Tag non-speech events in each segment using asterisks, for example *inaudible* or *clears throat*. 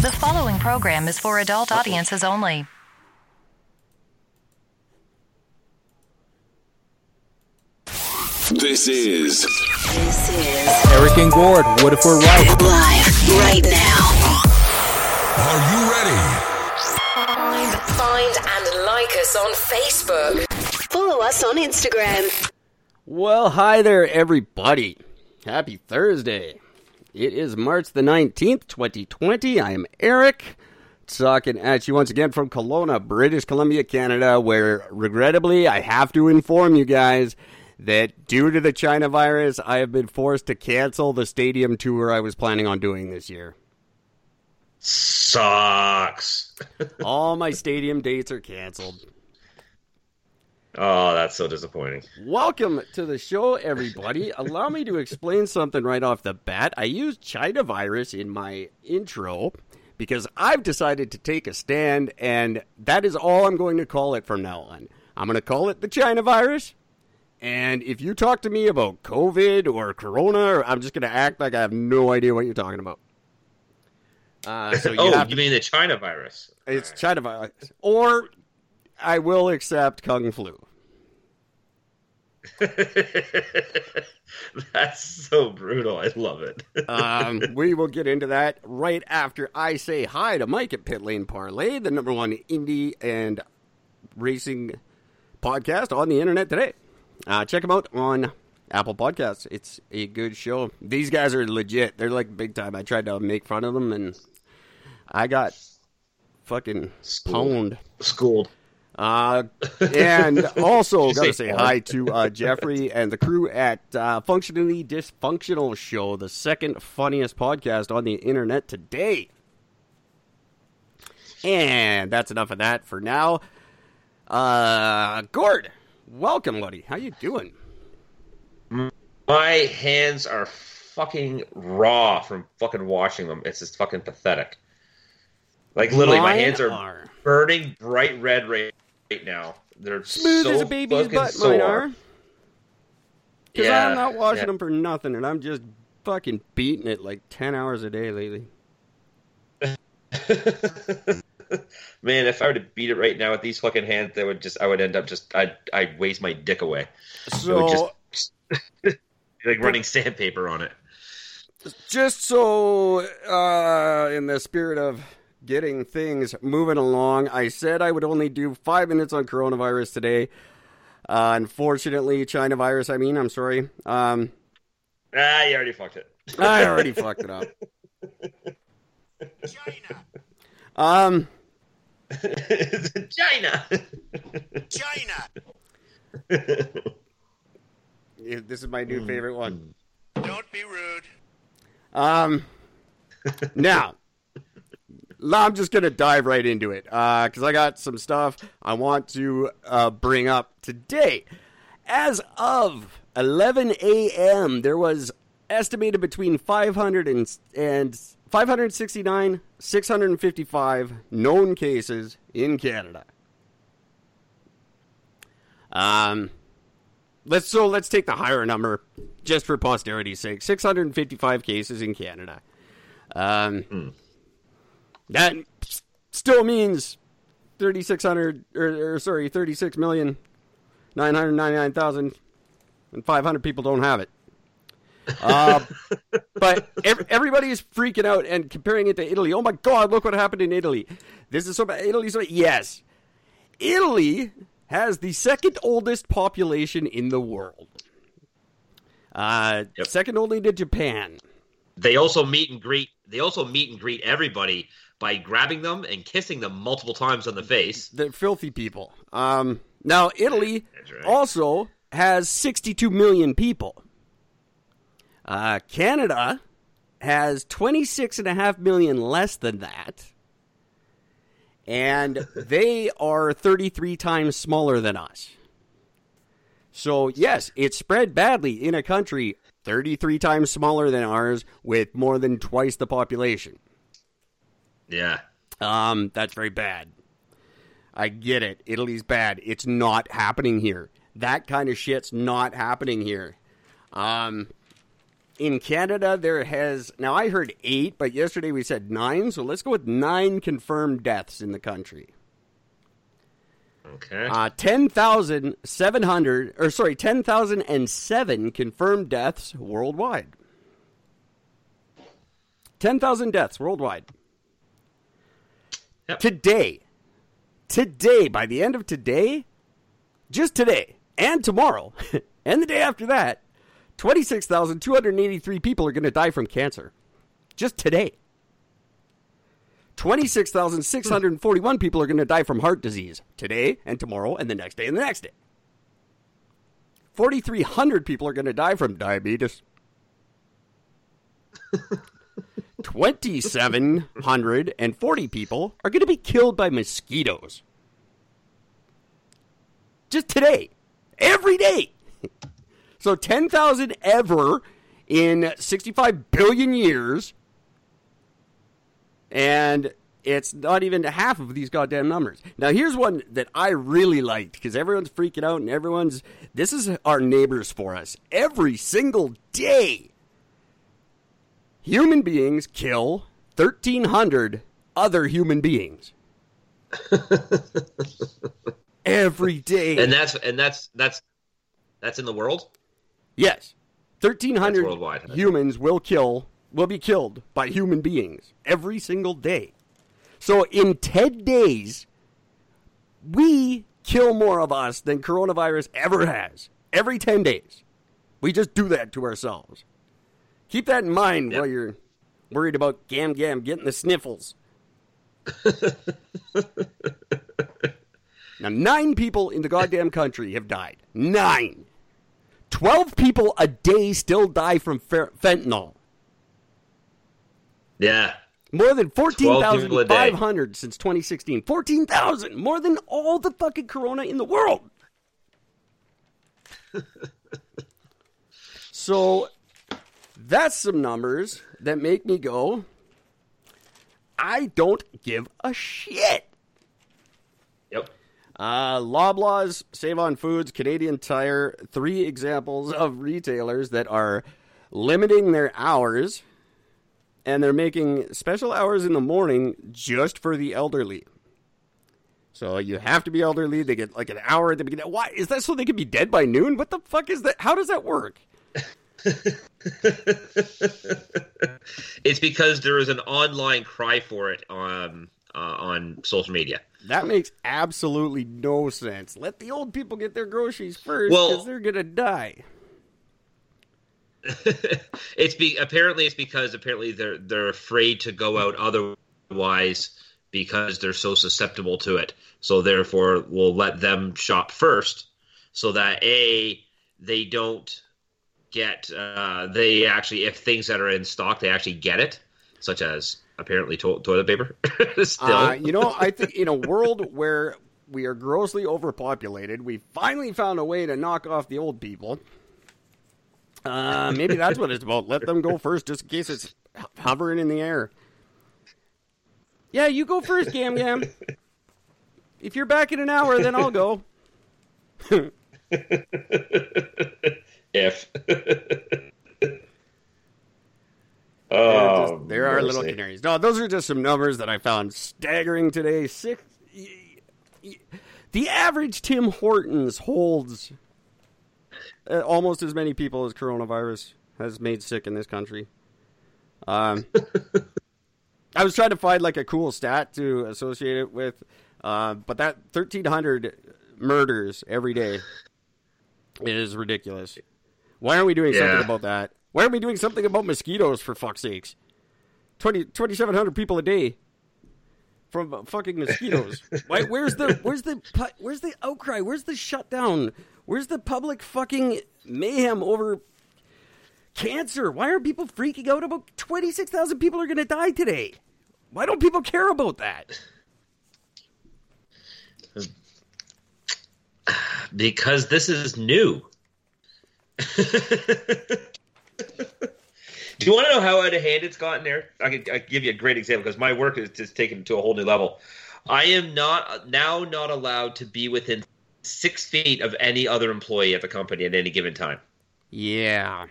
The following program is for adult audiences only. This is This is Eric and Gord, what if we're right? live right now. Are you ready? Find, find and like us on Facebook. Follow us on Instagram. Well, hi there, everybody. Happy Thursday. It is March the 19th, 2020. I am Eric, talking at you once again from Kelowna, British Columbia, Canada, where regrettably I have to inform you guys that due to the China virus, I have been forced to cancel the stadium tour I was planning on doing this year. Sucks. *laughs* All my stadium dates are canceled. Oh, that's so disappointing. Welcome to the show, everybody. Allow me to explain something right off the bat. I used China virus in my intro because I've decided to take a stand, and that is all I'm going to call it from now on. I'm going to call it the China virus. And if you talk to me about COVID or Corona, I'm just going to act like I have no idea what you're talking about. Uh, so you *laughs* oh, have you mean the China virus? it's China virus, or I will accept Kung Flu. *laughs* that's so brutal. I love it. um, *laughs* we will get into that right after I say hi to Mike at Pit Lane Parlay, the number one indie and racing podcast on the internet today. Uh, check them out on Apple Podcasts. It's a good show. These guys are legit. They're like big time. I tried to make fun of them, and I got fucking pwned. Schooled. Uh, *laughs* and also, gotta say say hi to uh, Jeffrey *laughs* and the crew at uh, Functionally Dysfunctional Show, the second funniest podcast on the internet today. And that's enough of that for now. Uh, Gord, welcome, buddy. How you doing? My hands are fucking raw from fucking washing them. It's just fucking pathetic. Like literally, my Mine hands are, are. burning bright red right, right now. They're Smooth so as a baby's butt, sore. mine are. Because Yeah, I'm not washing yeah. them for nothing, and I'm just fucking beating it like 10 hours a day lately. *laughs* Man, if I were to beat it right now with these fucking hands, that would just I would end up just I'd I'd waste my dick away. So, *laughs* just like running sandpaper on it. just so uh, in the spirit of getting things moving along i said i would only do five minutes on coronavirus today uh, unfortunately china virus i mean i'm sorry um, Ah, you already fucked it. i already fucked it up China. um China. yeah, this is my new favorite one Don't be rude. Um, now, I'm just gonna dive right into it because I got some stuff I want to uh, bring up today. As of 11 a.m., there was estimated between 500 and, and 569, 655 known cases in Canada. Um, let's so let's take the higher number just for posterity's sake 655 cases in canada um, that still means 3600 or, or sorry 36 million 999,000 and 500 people don't have it uh, *laughs* but ev- everybody's freaking out and comparing it to Italy. Oh my God! Look what happened in Italy. This is so bad. Italy's so yes. Italy has the second oldest population in the world. Uh, Yep. second only to Japan. They also meet and greet. They also meet and greet everybody by grabbing them and kissing them multiple times on the face. They're filthy people. Um, now Italy right. also has 62 million people. Uh, Canada has 26 and a half million less than that. And they are 33 times smaller than us. So, yes, it spread badly in a country 33 times smaller than ours with more than twice the population. Yeah. Um, that's very bad. I get it. Italy's bad. It's not happening here. That kind of shit's not happening here. Um, in Canada, there has now I heard eight, but yesterday we said nine. So let's go with nine confirmed deaths in the country. Okay. Uh, ten thousand seven hundred, or sorry, ten thousand and seven confirmed deaths worldwide. Ten thousand deaths worldwide. Yep. Today, today, by the end of today, just today and tomorrow, *laughs* and the day after that, twenty six thousand two hundred eighty three people are going to die from cancer. Just today. 26,641 hmm. people are going to die from heart disease today and tomorrow and the next day and the next day. 4,300 people are going to die from diabetes. *laughs* 2,740 people are going to be killed by mosquitoes. Just today. Every day. *laughs* So 10,000 ever in 65 billion years and it's not even half of these goddamn numbers. Now, here's one that I really liked because everyone's freaking out and everyone's. This is our neighbors for us. Every single day, human beings kill 1,300 other human beings. *laughs* Every day. and that's and that's that's that's in the world. Yes. 1,300 worldwide. humans will kill, will be killed by human beings every single day. So in 10 days, we kill more of us than coronavirus ever has. Every 10 days. We just do that to ourselves. Keep that in mind Yep. while you're worried about Gam Gam getting the sniffles. *laughs* now, nine people in the goddamn country have died. Nine. 12 people a day still die from fer- fentanyl. Yeah. More than people a 14,500 since 2016. 14,000! More than all the fucking corona in the world! *laughs* so, that's some numbers that make me go, I don't give a shit. Yep. Uh, Loblaws, Save on Foods, Canadian Tire, three examples of retailers that are limiting their hours and they're making special hours in the morning just for the elderly. So you have to be elderly. They get like an hour at the beginning. Why is that? So they can be dead by noon? What the fuck is that? How does that work? *laughs* It's because there is an online cry for it on uh, on social media. That makes absolutely no sense. Let the old people get their groceries first Well- because they're gonna die. *laughs* it's be apparently it's because apparently they're they're afraid to go out otherwise because they're so susceptible to it. So therefore, we'll let them shop first, so that a they don't get uh, they actually if things that are in stock they actually get it, such as apparently to- toilet paper. *laughs* Still, Uh, you know, I think in a world where we are grossly overpopulated, we finally found a way to knock off the old people. Uh, maybe that's what it's about. Let them go first, just in case it's hovering in the air. Yeah, you go first, Gam Gam. If you're back in an hour, then I'll go. *laughs* if *laughs* oh, just- there are little canaries. No, those are just some numbers that I found staggering today. Six. The average Tim Hortons holds uh, almost as many people as coronavirus has made sick in this country. Um, *laughs* I was trying to find like a cool stat to associate it with, uh, but that 1,300 murders every day is ridiculous. Why aren't we doing Yeah. something about that? Why aren't we doing something about mosquitoes for fuck's sakes? 20 2,700 people a day from fucking mosquitoes. *laughs* Why, where's the where's the where's the outcry? Where's the shutdown? Where's the public fucking mayhem over cancer? Why are people freaking out about 26,000 people are going to die today? Why don't people care about that? *sighs* because this is new. Do you want to know how out of hand it's gotten there? I can, I can give you a great example because my work is just taken to a whole new level. I am not now not allowed to be within six feet of any other employee at the company at any given time. Yeah.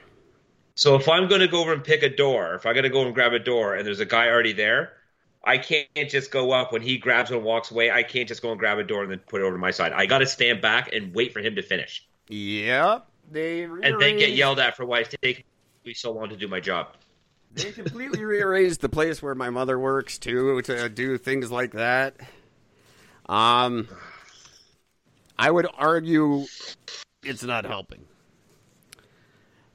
So if I'm going to go over and pick a door, if I got to go and grab a door, and there's a guy already there, I can't just go up when he grabs it and walks away. I can't just go and grab a door and then put it over to my side. I got to stand back and wait for him to finish, Yep. They and then get yelled at for why it's taking me so long to do my job. They completely rearranged the place where my mother works too to do things like that. Um, I would argue it's not helping.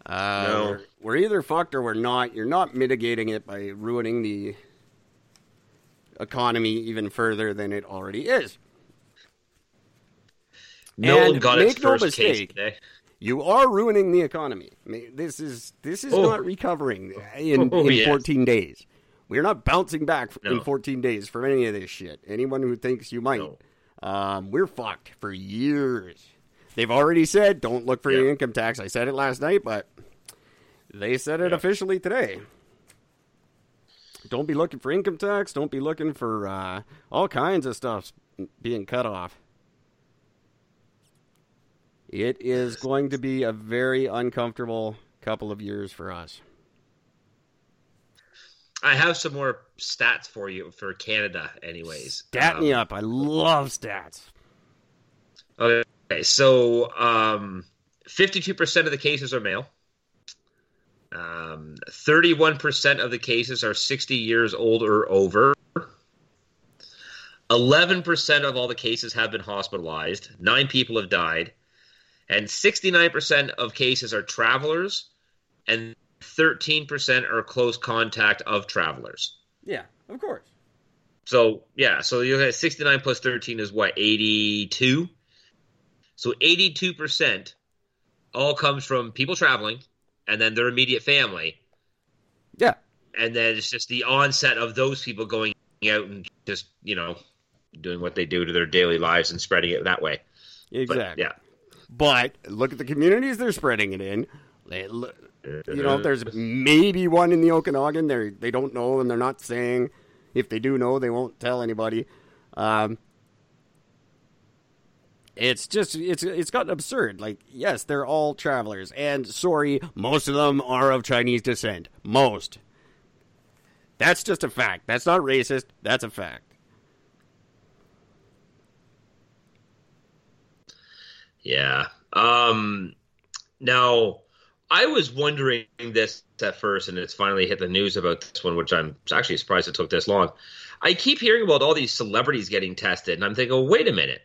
Uh, No. we're, we're either fucked or we're not. You're not mitigating it by ruining the economy even further than it already is. No And one got its make no first case mistake, today. You are ruining the economy. I mean, this is this is Oh. not recovering in, Oh, in yes. 14 days. We're not bouncing back in 14 days from any of this shit. Anyone who thinks you might, No. um, we're fucked for years. They've already said don't look for your income tax. I said it last night, but they said it Yeah. officially today. Don't be looking for income tax. Don't be looking for uh, all kinds of stuff being cut off. It is going to be a very uncomfortable couple of years for us. I have some more stats for you for Canada, anyways. Stat me Um, up. I love stats. Okay, so um, 52% of the cases are male. Um, 31% of the cases are 60 years old or over. 11% of all the cases have been hospitalized. Nine people have died. And 69% of cases are travelers. And 13% are close contact of travelers. Yeah, of course. So yeah, so you got sixty nine plus thirteen is what eighty two. So eighty two percent all comes from people traveling, and then their immediate family, Yeah, and then it's just the onset of those people going out and just you know doing what they do to their daily lives and spreading it that way. But, exactly. yeah, But look at the communities they're spreading it in. You know, there's maybe one in the Okanagan. They they don't know, and they're not saying. If they do know, they won't tell anybody. Um, it's just it's it's gotten absurd. Like, yes, they're all travelers, and sorry, most of them are of Chinese descent. Most. That's just a fact. That's not racist. That's a fact. Yeah. Um, now, I was wondering this at first, and it's finally hit the news about this one, which I'm actually surprised it took this long. I keep hearing about all these celebrities getting tested, and I'm thinking, oh, wait a minute.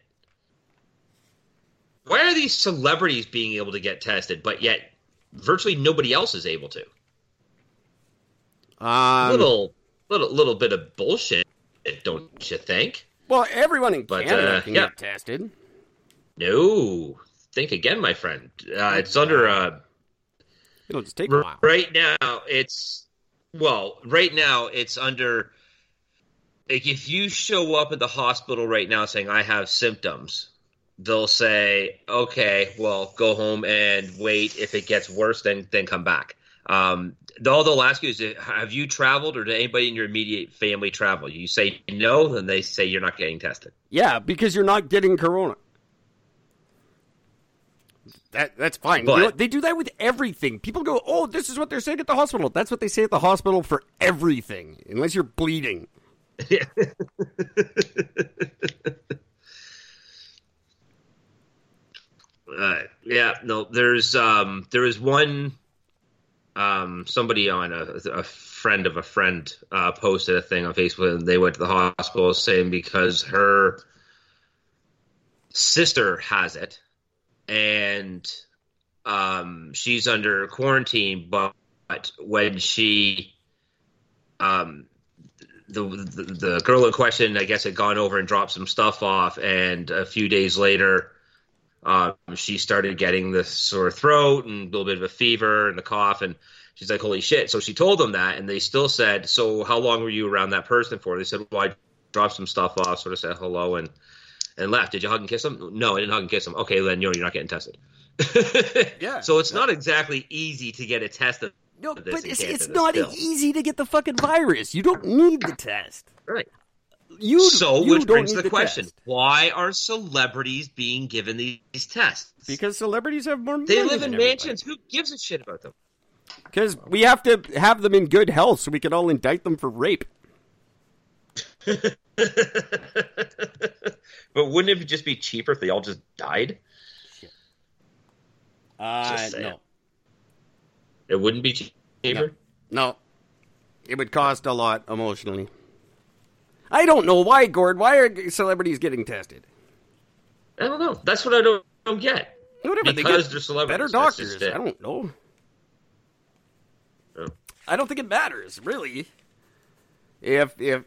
Why are these celebrities being able to get tested, but yet virtually nobody else is able to? Um, little, little, little bit of bullshit, don't you think? well, everyone in But, Canada uh, can yeah. get tested. No, think again, my friend. Uh, it's under uh, It'll just take a R- while. Right now, it's well. Right now, it's under. Like if you show up at the hospital right now saying I have symptoms, they'll say, "Okay, well, go home and wait. If it gets worse, then then come back." Um, all they'll ask you is, "Have you traveled, or did anybody in your immediate family travel?" You say no, then they say you're not getting tested. Yeah, because you're not getting corona. That that's fine. You know, they do that with everything. People go, "Oh, this is what they're saying at the hospital." That's what they say at the hospital for everything, unless you're bleeding. *laughs* Uh, yeah, no, there's um, there is one um, somebody on a, a friend of a friend uh, posted a thing on Facebook, and they went to the hospital saying because her sister has it, and um, she's under quarantine, but when she um, the, the the girl in question, I guess, had gone over and dropped some stuff off, and a few days later, um, she started getting the sore throat and a little bit of a fever and a cough, and she's like, "Holy shit!" So she told them that, and they still said, "So how long were you around that person for?" They said, "Well, I dropped some stuff off, sort of said hello, and and left. Did you hug and kiss him? No, I didn't hug and kiss him. Okay, then you're you're not getting tested." *laughs* Yeah. So it's not exactly easy to get a test of No, but it's, it's not still. easy to get the fucking virus. You don't need the test. Right. You So, you which brings need the question: test. Why are celebrities being given these tests? because celebrities have more. Money. They live in everybody. mansions. Who gives a shit about them? Because we have to have them in good health so we can all indict them for rape. *laughs* But wouldn't it just be cheaper if they all just died? Uh, Just no. It wouldn't be cheaper. No. It would cost a lot emotionally. I don't know why, Gord. Why are celebrities getting tested? I don't know. That's what I don't, don't get. Whatever. they Because get they're celebrities. Better doctors. I don't know. Oh. I don't think it matters, really. If if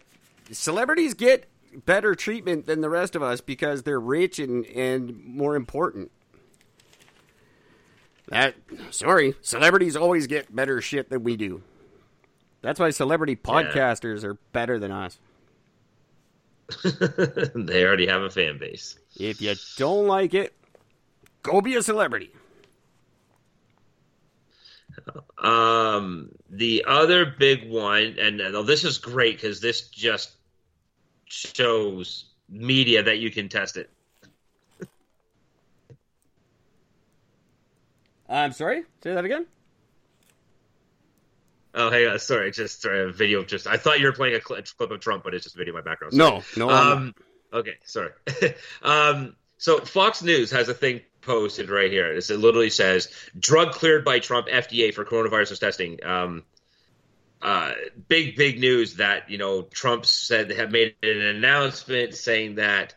celebrities get better treatment than the rest of us because they're rich and, and more important. That sorry, celebrities always get better shit than we do. That's why celebrity podcasters are better than us. *laughs* they already have a fan base. If you don't like it, go be a celebrity. Um, the other big one, and uh, this is great because this just shows media that you can test it. I'm sorry. Say that again. Oh, hey, uh, sorry, just sorry, a video of just. I thought you were playing a cl- clip of Trump, but it's just a video in my background. Sorry. No, no. Um, okay, sorry. *laughs* um, so Fox News has a thing posted right here. It's- It literally says drug cleared by Trump FDA for coronavirus testing. Um, uh, big, big news that you know Trump said they have made an announcement saying that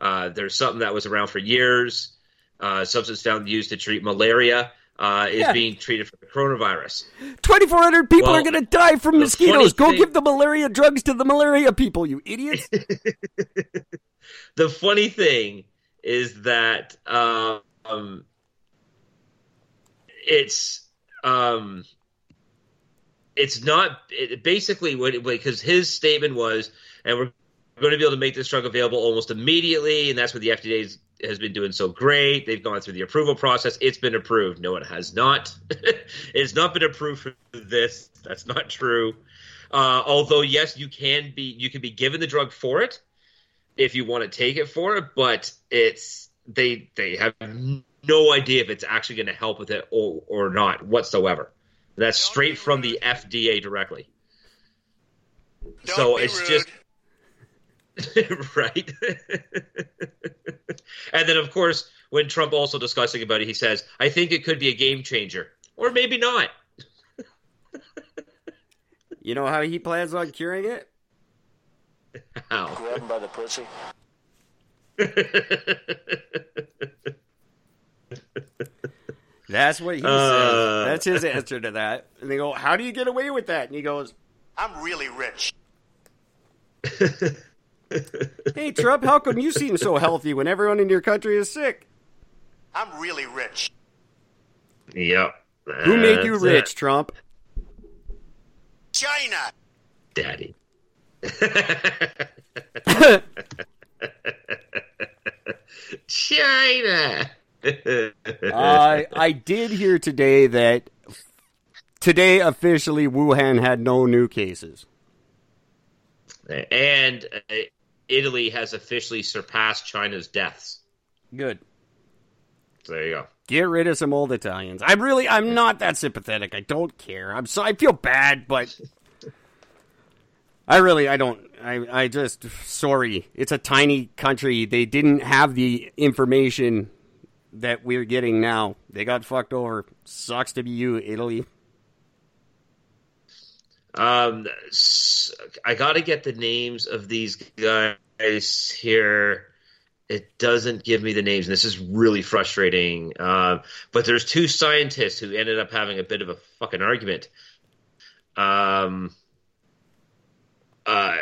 uh, there's something that was around for years, uh, substance found used to treat malaria. Uh, is Yeah. being treated for the coronavirus. 2,400 people Well, are going to die from mosquitoes. Go thing- give the malaria drugs to the malaria people, you idiots. *laughs* the funny thing is that um, it's um, it's not it, basically what because his statement was, and we're going to be able to make this drug available almost immediately, and that's what the FDA has been doing so great. They've gone through the approval process. It's been approved. No, it has not. *laughs* it's not been approved for this. That's not true. Uh, although yes, you can be you can be given the drug for it if you want to take it for it, but it's they they have no idea if it's actually going to help with it or or not whatsoever. That's straight from the FDA directly. so it's just *laughs* right. and then of course, when Trump also discussing about it, he says, "I think it could be a game changer, or maybe not." *laughs* you know how he plans on curing it? How? Grab him by the pussy. *laughs* That's what he Uh. says. That's his answer to that. And they go, How do you get away with that? And he goes, I'm really rich. *laughs* Hey, Trump, how come you seem so healthy when everyone in your country is sick? I'm really rich. Yep. Who made you rich, it, Trump? China. Daddy? *laughs* *laughs* China. I *laughs* I did hear today that today officially Wuhan had no new cases. and uh, Italy has officially surpassed China's deaths. Good. There you go. Get rid of some old Italians. I'm really, I'm not that sympathetic. I don't care. I'm so, I feel bad, but I really, I don't. I, I just, sorry. It's a tiny country. They didn't have the information that we're getting now. They got fucked over. Sucks to be you, Italy. Um, I got to get the names of these guys here. It doesn't give me the names, and this is really frustrating. Um, but there's two scientists who ended up having a bit of a fucking argument. Um, uh,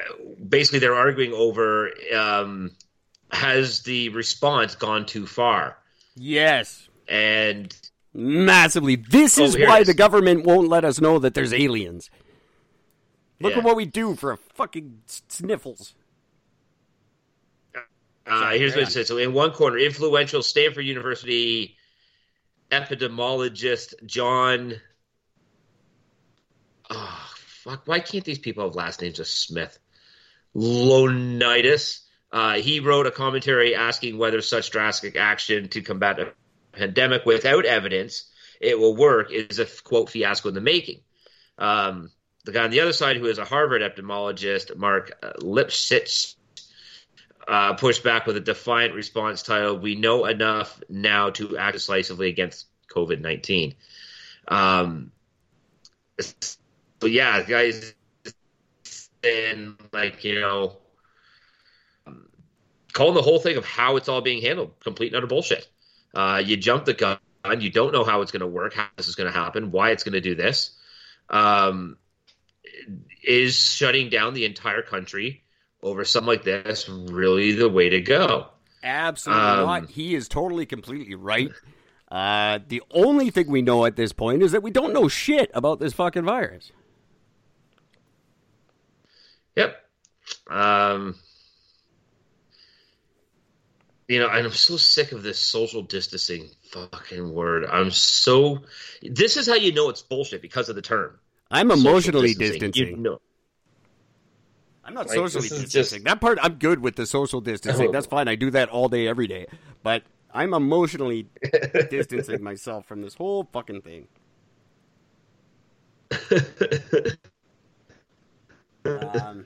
basically, they're arguing over um, has the response gone too far, Yes. and Massively. This Oh, is why the government won't let us know that there's aliens. Look Yeah. at what we do for fucking sniffles. Uh, here's what it says. So, in one corner, influential Stanford University epidemiologist John. Oh, fuck. Why can't these people have last names of Smith? Lonitis. Uh, he wrote a commentary asking whether such drastic action to combat a pandemic without evidence it will work is a quote fiasco in the making. Um, the guy on the other side, who is a Harvard epidemiologist, Mark uh, Lipschitz, uh, pushed back with a defiant response titled "We know enough now to act decisively against COVID nineteen. Um, but yeah, guys, and like you know, calling the whole thing of how it's all being handled complete and utter bullshit. Uh, you jump the gun. You don't know how it's going to work, how this is going to happen, why it's going to do this. Um, is shutting down the entire country over something like this really the way to go? Absolutely Um, not. He is totally, completely right. Uh, the only thing we know at this point is that we don't know shit about this fucking virus. Yep. Um, you know, and I'm so sick of this social distancing fucking word. I'm so. This is how you know it's bullshit because of the term. I'm emotionally distancing. distancing. You know, I'm not Like, socially distancing. just- That part, I'm good with the social distancing. Oh. That's fine. I do that all day, every day. But I'm emotionally *laughs* distancing myself from this whole fucking thing. *laughs* Um,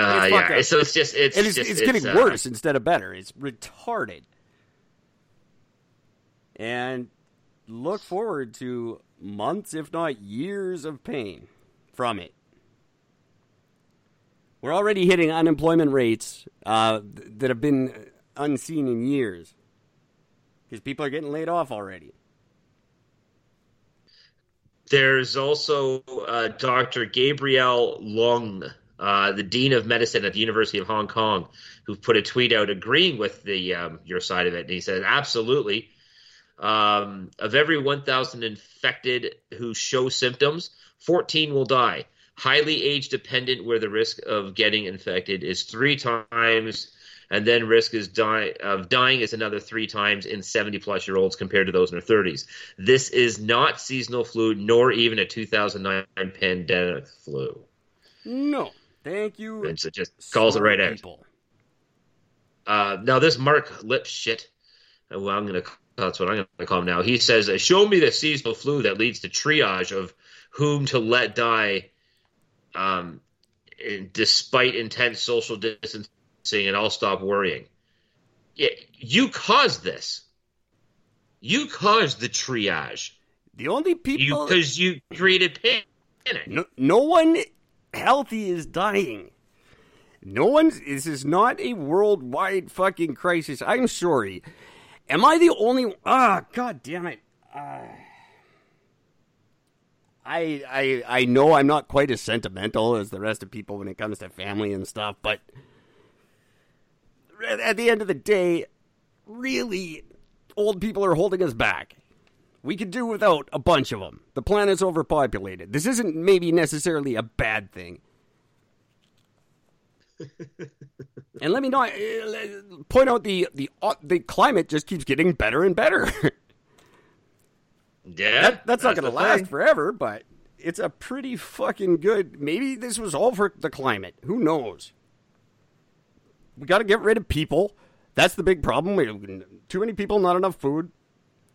uh, yeah. up. So it's just it's it's, just, it's getting uh, worse instead of better. It's retarded. And look forward to months, if not years, of pain from it. We're already hitting unemployment rates uh, that have been unseen in years because people are getting laid off already. There's also uh, Dr. Gabriel Leung, uh, the dean of medicine at the University of Hong Kong, who put a tweet out agreeing with the um, your side of it, and he said, "Absolutely, um, of every 1,000 infected who show symptoms, 14 will die. Highly age dependent, where the risk of getting infected is three times." And then risk is die, of dying is another three times in 70 plus year olds compared to those in their 30s. This is not seasonal flu, nor even a 2009 pandemic flu. No, thank you. And so it just calls it smart right out. Uh, now this Mark Lip shit, well, I'm gonna that's what I'm gonna call him now. He says, uh, "Show me the seasonal flu that leads to triage of whom to let die, um, and despite intense social distancing, and I'll stop worrying." Yeah, you caused this. You caused the triage. The only You people because you created panic. No, no one healthy is dying. No one's. This is not a worldwide fucking crisis. I'm sorry. Am I the only? Ah, god damn it. Ah. I I I know I'm not quite as sentimental as the rest of people when it comes to family and stuff, but at the end of the day, really, old people are holding us back. We could do without a bunch of them. The planet's overpopulated. This isn't maybe necessarily a bad thing. *laughs* and let me not uh, point out the the uh, the climate just keeps getting better and better. *laughs* Yeah, that, that's, not going to last thing. forever, but it's a pretty fucking good. Maybe this was all for the climate. Who knows? We got to get rid of people. That's the big problem. We, too many people, not enough food,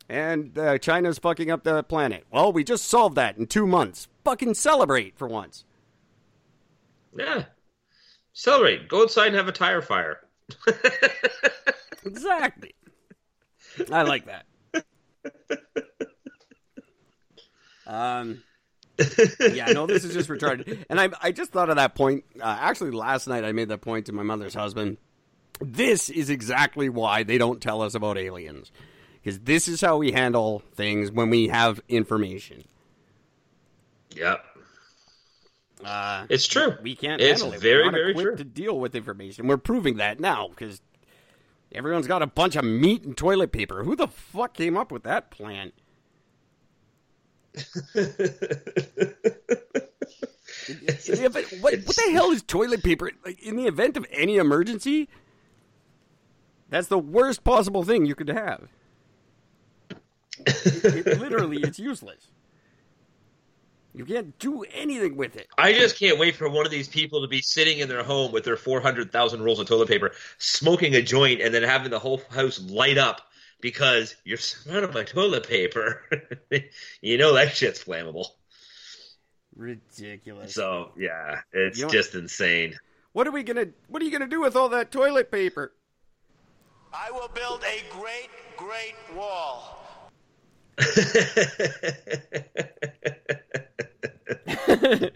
and uh, China's fucking up the planet. Well, we just solved that in two months. Fucking celebrate for once. Yeah. Celebrate. Go outside and have a tire fire. *laughs* Exactly. I like that. Um. yeah, no, this is just retarded. And I, I just thought of that point. Uh, actually, last night I made that point to my mother's husband. This is exactly why they don't tell us about aliens, because this is how we handle things when we have information. Yep. Uh, It's true. we can't It's handle it. very, very true. to deal with information. We're proving that now because everyone's got a bunch of meat and toilet paper. Who the fuck came up with that plan? In the event- what, what the hell is toilet paper? Like in the event of any emergency, that's the worst possible thing you could have. It- it- literally, *laughs* it's useless. You can't do anything with it. I just can't wait for one of these people to be sitting in their home with their 400,000 rolls of toilet paper, smoking a joint, and then having the whole house light up because you're surrounded by toilet paper. *laughs* you know that shit's flammable. Ridiculous. So yeah, it's You know- just insane. What are we gonna What are you gonna do with all that toilet paper? I will build a great, great wall. *laughs*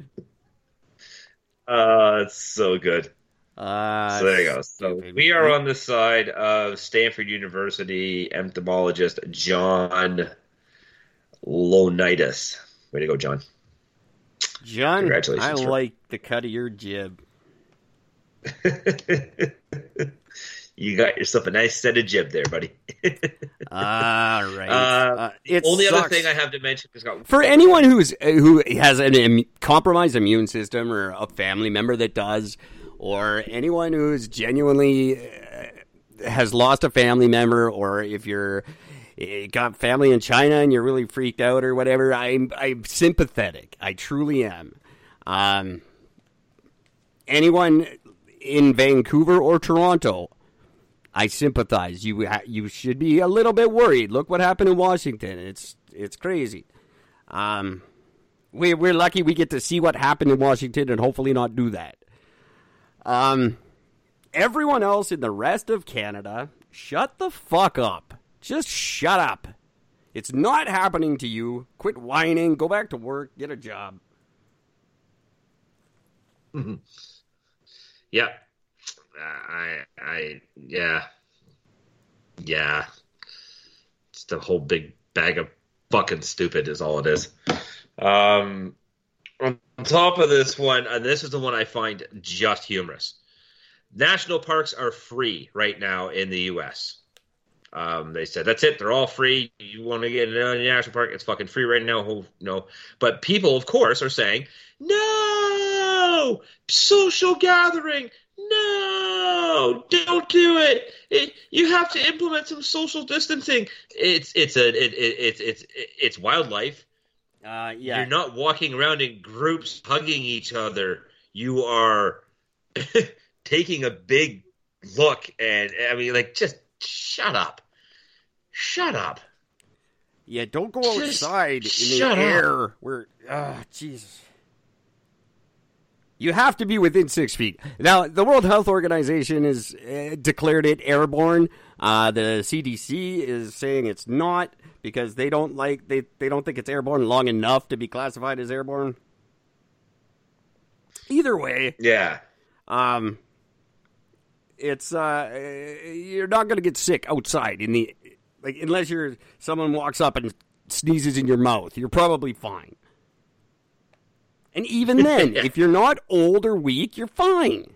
Uh, it's so good. Uh, So there you go. So we are on the side of Stanford University entomologist John Lonitis. Way to go, John. John. Congratulations, I like the cut of your jib. *laughs* you got yourself a nice set of jib there, buddy. *laughs* All right. Uh, Uh, Only other thing I have to mention is got for anyone who's who has an Im- compromised immune system or a family member that does or anyone who's genuinely uh, has lost a family member or if you're uh, got family in China and you're really freaked out or whatever I'm I'm sympathetic I truly am um anyone in Vancouver or Toronto I sympathize. You you should be a little bit worried. Look what happened in Washington. It's it's crazy. Um, we we're lucky we get to see what happened in Washington and hopefully not do that. Um, everyone else in the rest of Canada, shut the fuck up. Just shut up. It's not happening to you. Quit whining. Go back to work. Get a job. Yeah. Uh, I I yeah. Yeah. Just a whole big bag of fucking stupid is all it is. Um on top of this one, and this is the one I find just humorous. National parks are free right now in the US. Um, they said that's it. They're all free. You want to get in a national park? It's fucking free right now. No, but people, of course, are saying no social gathering. No, don't do it. it. You have to implement some social distancing. It's it's a it, it, it's it's it's wildlife. Uh, yeah. You're not walking around in groups hugging each other. You are *laughs* taking a big look, and I mean, like, just shut up, shut up. Yeah, don't go Just outside in the shut up. air. Where, ah, Jesus. You have to be within six feet. Now, the World Health Organization has uh, declared it airborne. Uh, the CDC is saying it's not because they don't like they they don't think it's airborne long enough to be classified as airborne. Either way, Yeah, um, it's uh, you're not going to get sick outside in the like unless you're someone walks up and sneezes in your mouth. You're probably fine. And even then, *laughs* if you're not old or weak, you're fine.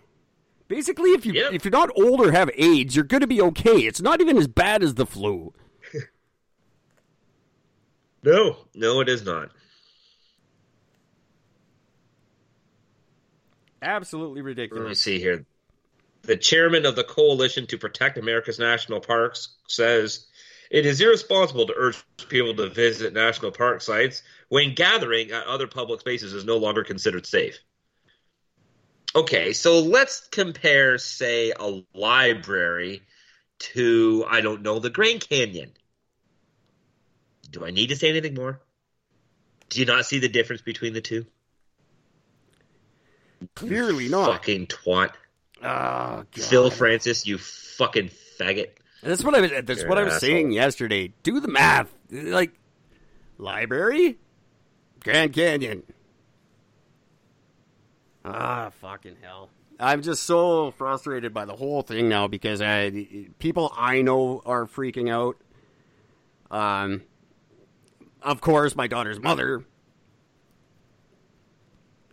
Basically, if you Yep. if you're not old or have AIDS, you're going to be okay. It's not even as bad as the flu. *laughs* no, no, it is not. Absolutely ridiculous. Let me see here. The chairman of the Coalition to Protect America's National Parks says it is irresponsible to urge people to visit national park sites when gathering at other public spaces is no longer considered safe. Okay, so let's compare, say, a library to, I don't know, the Grand Canyon. Do I need to say anything more? Do you not see the difference between the two? Clearly not. Fucking twat. Oh, Phil Francis, you fucking faggot. That's what I was. That's You're what I was asshole. saying yesterday. Do the math. Like library, Grand Canyon. Ah, fucking hell! I'm just so frustrated by the whole thing now because I people I know are freaking out. Um, of course, my daughter's mother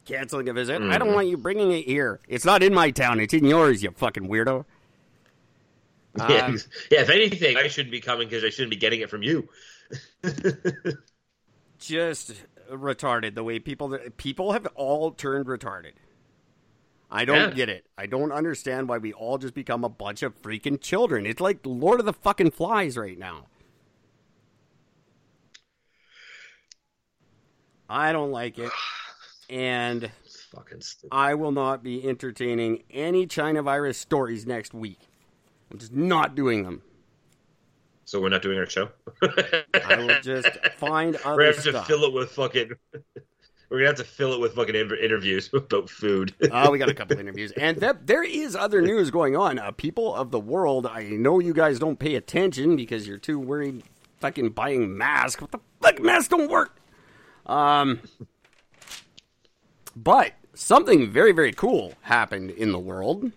canceling a visit. I don't want you bringing it here. It's not in my town. It's in yours. You fucking weirdo. *laughs* yeah, Um, yeah, if anything, I shouldn't be coming because I shouldn't be getting it from you. *laughs* just retarded the way people people have all turned retarded. I don't Yeah. get it. I don't understand why we all just become a bunch of freaking children. It's like Lord of the fucking Flies right now. I don't like it. *sighs* And fucking. I will not be entertaining any China virus stories next week. I'm just not doing them. So we're not doing our show. I will just find *laughs* other We're gonna have to fill it with fucking. *laughs* We're gonna have to fill it with fucking inter- interviews *laughs* about food. Oh, we got a couple interviews, and that, there is other news going on. Uh, people of the world, I know you guys don't pay attention because you're too worried fucking buying masks. What the fuck? Masks don't work. Um, but something very very cool happened in the world.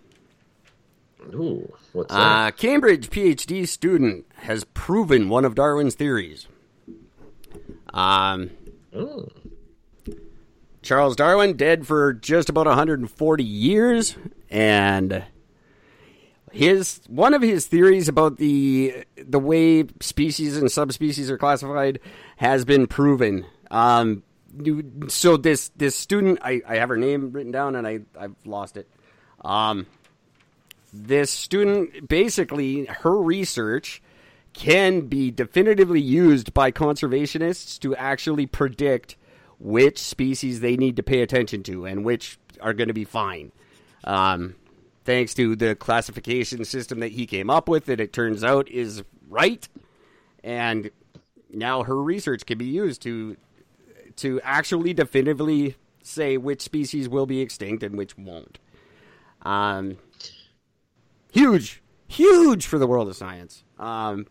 Ooh, what's that? Uh, Cambridge PhD student has proven one of Darwin's theories. Um, Oh. Charles Darwin dead for just about 140 years, and his one of his theories about the the way species and subspecies are classified has been proven. Um, so this this student, I, I have her name written down, and I I've lost it. Um, this student basically her research can be definitively used by conservationists to actually predict which species they need to pay attention to and which are going to be fine. Um, thanks to the classification system that he came up with, that it turns out is right, and now her research can be used to to actually definitively say which species will be extinct and which won't. Um, huge, huge for the world of science. Um,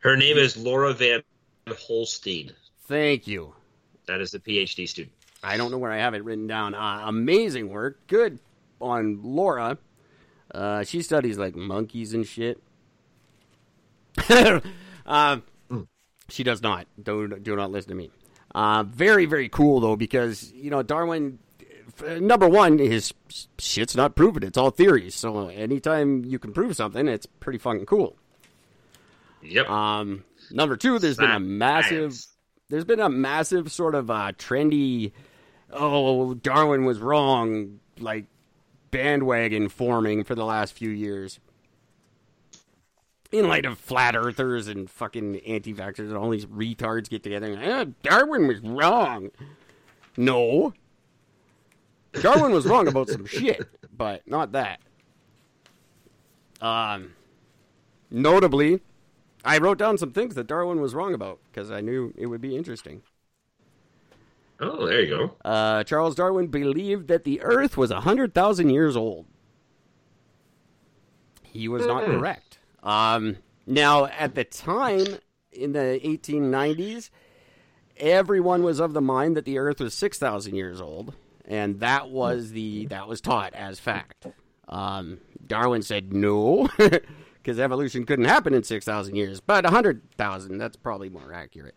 Her name is Laura Van Holstein. thank you. That is the PhD student. I don't know where I have it written down. Uh, amazing work. Good on Laura. Uh, she studies like monkeys and shit. *laughs* uh, she does not. Do, do not listen to me. Uh, very, very cool, though, because, you know, Darwin, number one, his shit's not proven. It's all theories. So anytime you can prove something, it's pretty fucking cool. Yep. Um, number two, there's been a massive, there's been a massive sort of uh, trendy, oh, Darwin was wrong, like bandwagon forming for the last few years. In light of flat earthers and fucking anti vaxxers and all these retards get together and eh, Darwin was wrong. No. Darwin was wrong about some shit, but not that. Um, notably, I wrote down some things that Darwin was wrong about because I knew it would be interesting. oh, there you go. Uh, Charles Darwin believed that the Earth was 100,000 years old. He was not correct. Um, now, at the time, in the 1890s, everyone was of the mind that the Earth was 6,000 years old, and that was the that was taught as fact. Um, Darwin said no, *laughs* because evolution couldn't happen in 6,000 years, but 100,000, that's probably more accurate.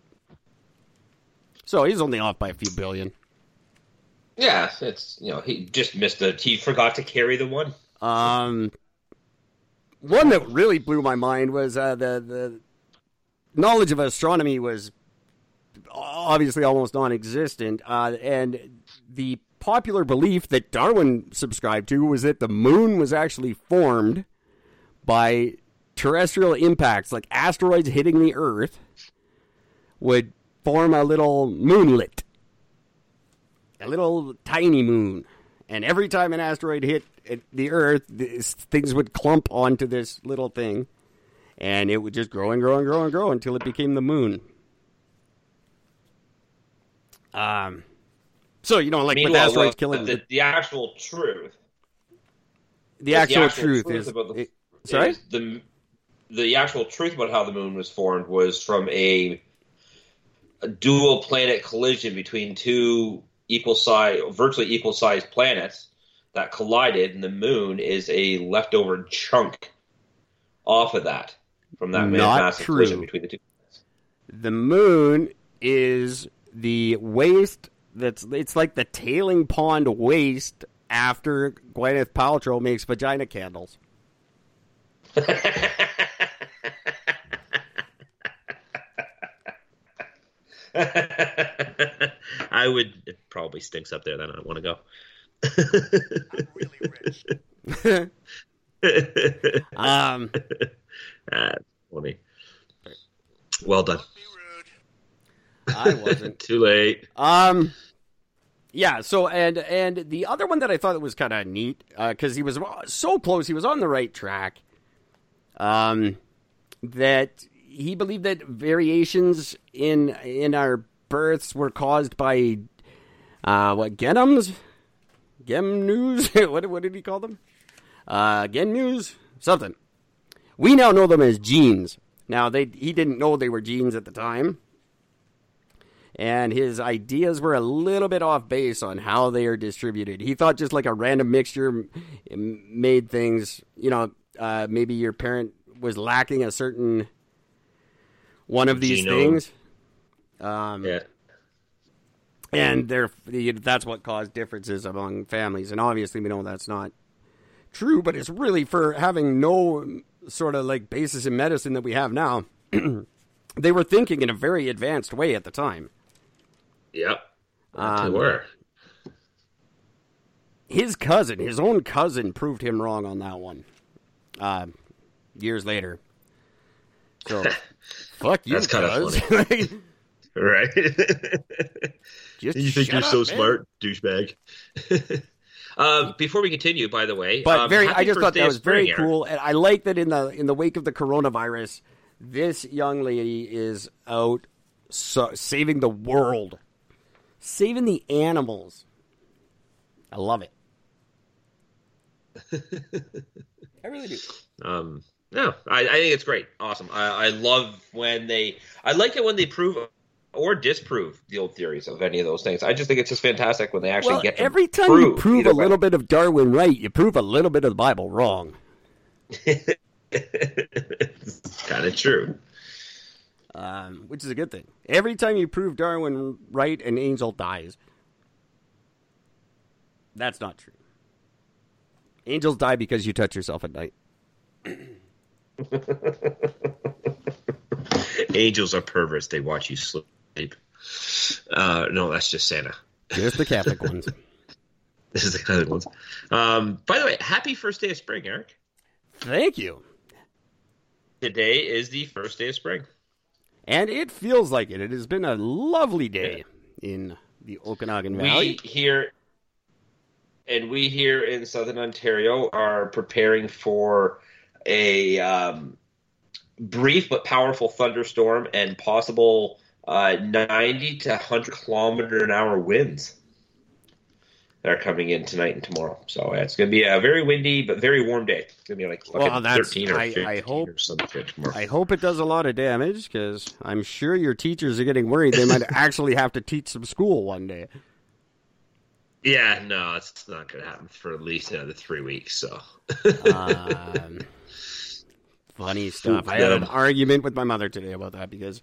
So he's only off by a few billion. Yeah, it's you know he just missed the. He forgot to carry the one. Um, one that really blew my mind was uh, the the knowledge of astronomy was obviously almost non-existent, uh, and the popular belief that Darwin subscribed to was that the moon was actually formed by terrestrial impacts, like asteroids hitting the Earth, would form a little moonlet, a little tiny moon. And every time an asteroid hit the Earth, things would clump onto this little thing, and it would just grow and grow and grow and grow until it became the moon. Um, so you know, like with Meanwhile, asteroids killing the, the, the actual truth. the actual, the actual truth, truth is. about the- it- sorry, is the the actual truth about how the moon was formed was from a, a dual planet collision between two equal size, virtually equal sized planets that collided, and the moon is a leftover chunk off of that from that Not massive true. collision between the two. the moon is the waste that's it's like the tailing pond waste after Gwyneth Paltrow makes vagina candles. I would. It probably stinks up there. Then I don't want to go. *laughs* *laughs* Um, Ah, funny. Well done. I wasn't. *laughs* Too late. Um, yeah. So and and the other one that I thought was kind of neat because he was so close, he was on the right track. Um, that he believed that variations in in our births were caused by uh, what genoms, gem news. *laughs* what what did he call them? Uh, gen news, something. We now know them as genes. Now they he didn't know they were genes at the time. And his ideas were a little bit off base on how they are distributed. He thought just like a random mixture made things, you know, uh, maybe your parent was lacking a certain one of these Genome. things. Um, Yeah. and there that's what caused differences among families and obviously we know that's not true but it's really for having no sort of like basis in medicine that we have now *clears throat* they were thinking in a very advanced way at the time Yep. Um, they were. his cousin his own cousin proved him wrong on that one uh, years later so *laughs* fuck you That's kinda cuz. *laughs* Right. *laughs* Just you think you're up, so man. smart, douchebag. um, before we continue, by the way, But um, very, I just thought that was very cool, and I like that in the in the wake of the coronavirus, this young lady is out so, saving the world, saving the animals. I love it. *laughs* I really do. Um, no, I, I think it's great, awesome. I, I love when they, I like it when they prove or disprove the old theories of any of those things. I just think it's just fantastic when they actually Well, get to every time prove you prove either a way. little bit of Darwin right, you prove a little bit of the Bible wrong. *laughs* it's kind of true. Um, which is a good thing. Every time you prove Darwin right, an angel dies. That's not true. Angels die because you touch yourself at night. *laughs* Angels are perverts; they watch you sleep. Uh, no, that's just Santa. Just the Catholic *laughs* ones. This is the Catholic ones. Um, by the way, happy first day of spring, Eric. Thank you. Today is the first day of spring. And it feels like it. It has been a lovely day in the Okanagan Valley. We here, and we here in Southern Ontario are preparing for a um, brief but powerful thunderstorm and possible uh, 90 to 100 kilometer an hour winds that are coming in tonight and tomorrow. So yeah, it's going to be a very windy but very warm day. It's going to be like fucking Well, 13 or I- I 15 hope- or something tomorrow. I hope it does a lot of damage because I'm sure your teachers are getting worried they might *laughs* actually have to teach some school one day. yeah, no, it's not going to happen for at least another three weeks. So Um, *laughs* funny stuff. I had an argument with my mother today about that because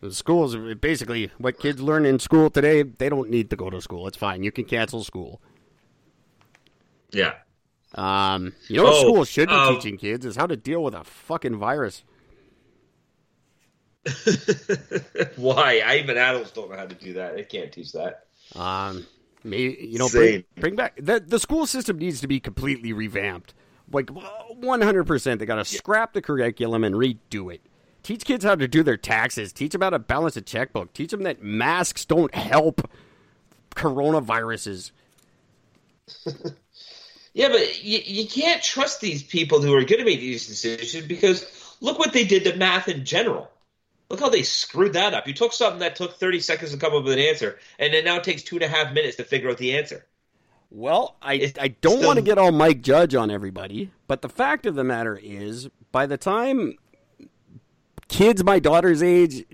the schools basically what kids learn in school today. They don't need to go to school. It's fine. You can cancel school. yeah. Um, you know what Oh, school should be um, teaching kids is how to deal with a fucking virus. *laughs* Why? I even adults don't know how to do that. They can't teach that. Um, maybe you know, bring, bring back the the school system needs to be completely revamped. Like one hundred percent, they got to scrap the curriculum and redo it. Teach kids how to do their taxes. Teach them how to balance a checkbook. Teach them that masks don't help coronaviruses. *laughs* Yeah, but you, you can't trust these people who are going to make these decisions because look what they did to math in general. Look how they screwed that up. You took something that took 30 seconds to come up with an answer, and it now takes two and a half minutes to figure out the answer. Well, I It's I don't still- want to get all Mike Judge on everybody, but the fact of the matter is, by the time kids my daughter's age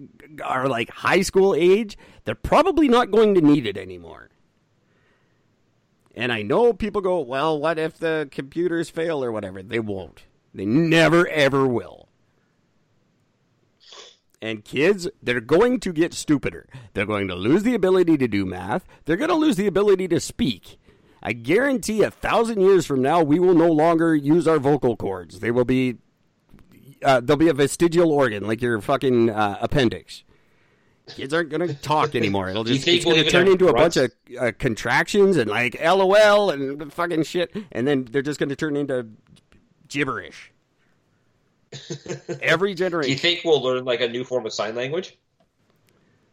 are like high school age, they're probably not going to need it anymore. And I know people go, well, what if the computers fail or whatever? They won't. They never ever will. And kids, they're going to get stupider. They're going to lose the ability to do math. They're going to lose the ability to speak. I guarantee a thousand years from now, we will no longer use our vocal cords. They will be, uh, they'll be a vestigial organ, like your fucking uh, appendix. Kids aren't going to talk anymore. It'll *laughs* just it's to turn into a bunch of uh, contractions and like LOL and fucking shit, and then they're just going to turn into gibberish. *laughs* Every generation. Do you think we'll learn like a new form of sign language?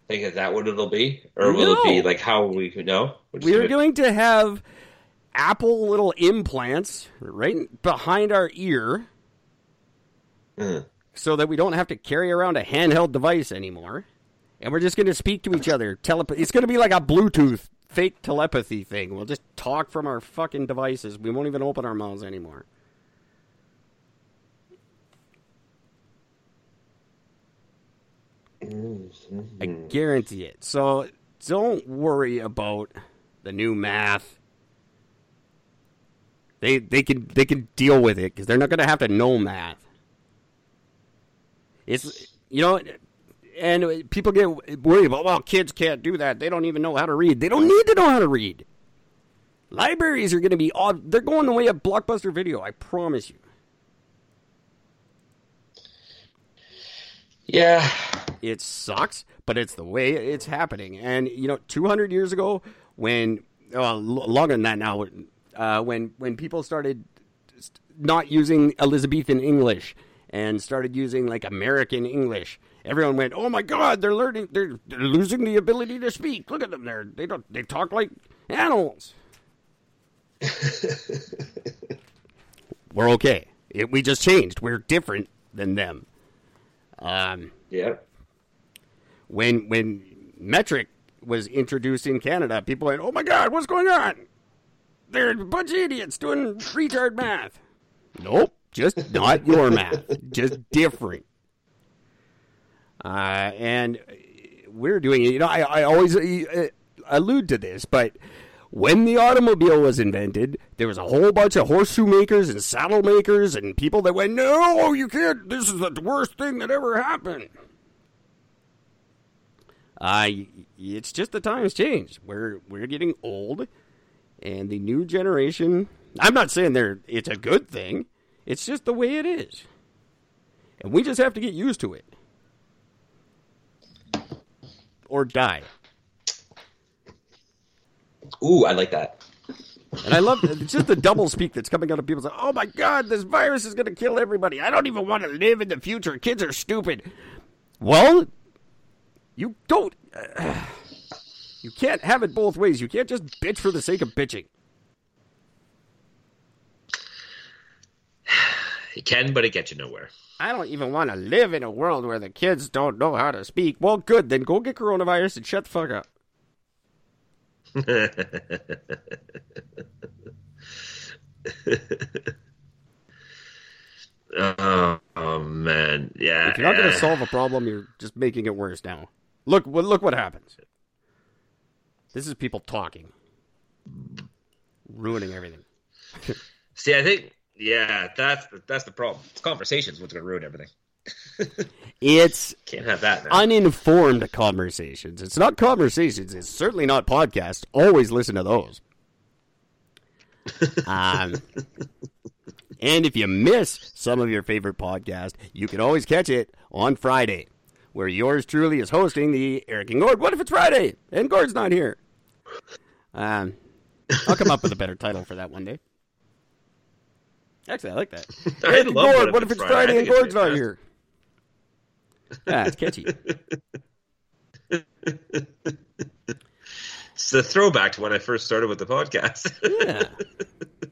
Think is that what it'll be, or will it be like how we know? We're going to have Apple little implants right behind our ear, Mhm. so that we don't have to carry around a handheld device anymore, and we're just going to speak to each other. Telep- it's going to be like a Bluetooth fake telepathy thing. We'll just talk from our fucking devices. We won't even open our mouths anymore. I guarantee it. So don't worry about the new math. They they can they can deal with it because they're not going to have to know math. It's you know, and people get worried about well, kids can't do that. They don't even know how to read. They don't need to know how to read. Libraries are going to be odd. They're going the way of blockbuster video. I promise you. Yeah. It sucks, but it's the way it's happening. And you know, 200 years ago, when well, longer than that now, uh, when when people started not using Elizabethan English and started using like American English, everyone went, "Oh my God, they're learning, they're, they're losing the ability to speak. Look at them, they're they don't they talk like animals." *laughs* We're okay. It, we just changed. We're different than them. Um, Yeah. when when metric was introduced in Canada, people went, "Oh my God, what's going on? They're a bunch of idiots doing retard math." Nope, just *laughs* not your math, just different. Uh, and we're doing it. You know, I, I always uh, allude to this, but when the automobile was invented, there was a whole bunch of horseshoe makers and saddle makers and people that went, "No, you can't. This is the worst thing that ever happened." Uh, it's just the times changed. We're we're getting old, and the new generation. I'm not saying they're it's a good thing. It's just the way it is, and we just have to get used to it, or die. Ooh, I like that. And I love it's just the double speak that's coming out of people. Say, "Oh my God, this virus is going to kill everybody. I don't even want to live in the future. Kids are stupid." Well, you don't. Uh, you can't have it both ways. You can't just bitch for the sake of bitching. It can, but it gets you nowhere. I don't even want to live in a world where the kids don't know how to speak. Well, good. Then go get coronavirus and shut the fuck up. *laughs* Oh, oh, man, yeah. If you're not going to solve a problem, you're just making it worse now. Look, look what happens. This is people talking, ruining everything. *laughs* See, I think, yeah, that's the, that's the problem. It's conversations what's going to ruin everything. *laughs* It's Can't have that now. uninformed conversations. It's not conversations. It's certainly not podcasts. Always listen to those. *laughs* um, and if you miss some of your favorite podcast, you can always catch it on Friday, where yours truly is hosting the Eric and Gord. What if it's Friday and Gord's not here? Um, I'll come up with a better title for that one day. Actually, I like that. *laughs* I Eric love Gord, what if it's Friday I and think it's Gord's not here? Yeah, it's catchy. *laughs* It's a throwback to when I first started with the podcast. Yeah. *laughs*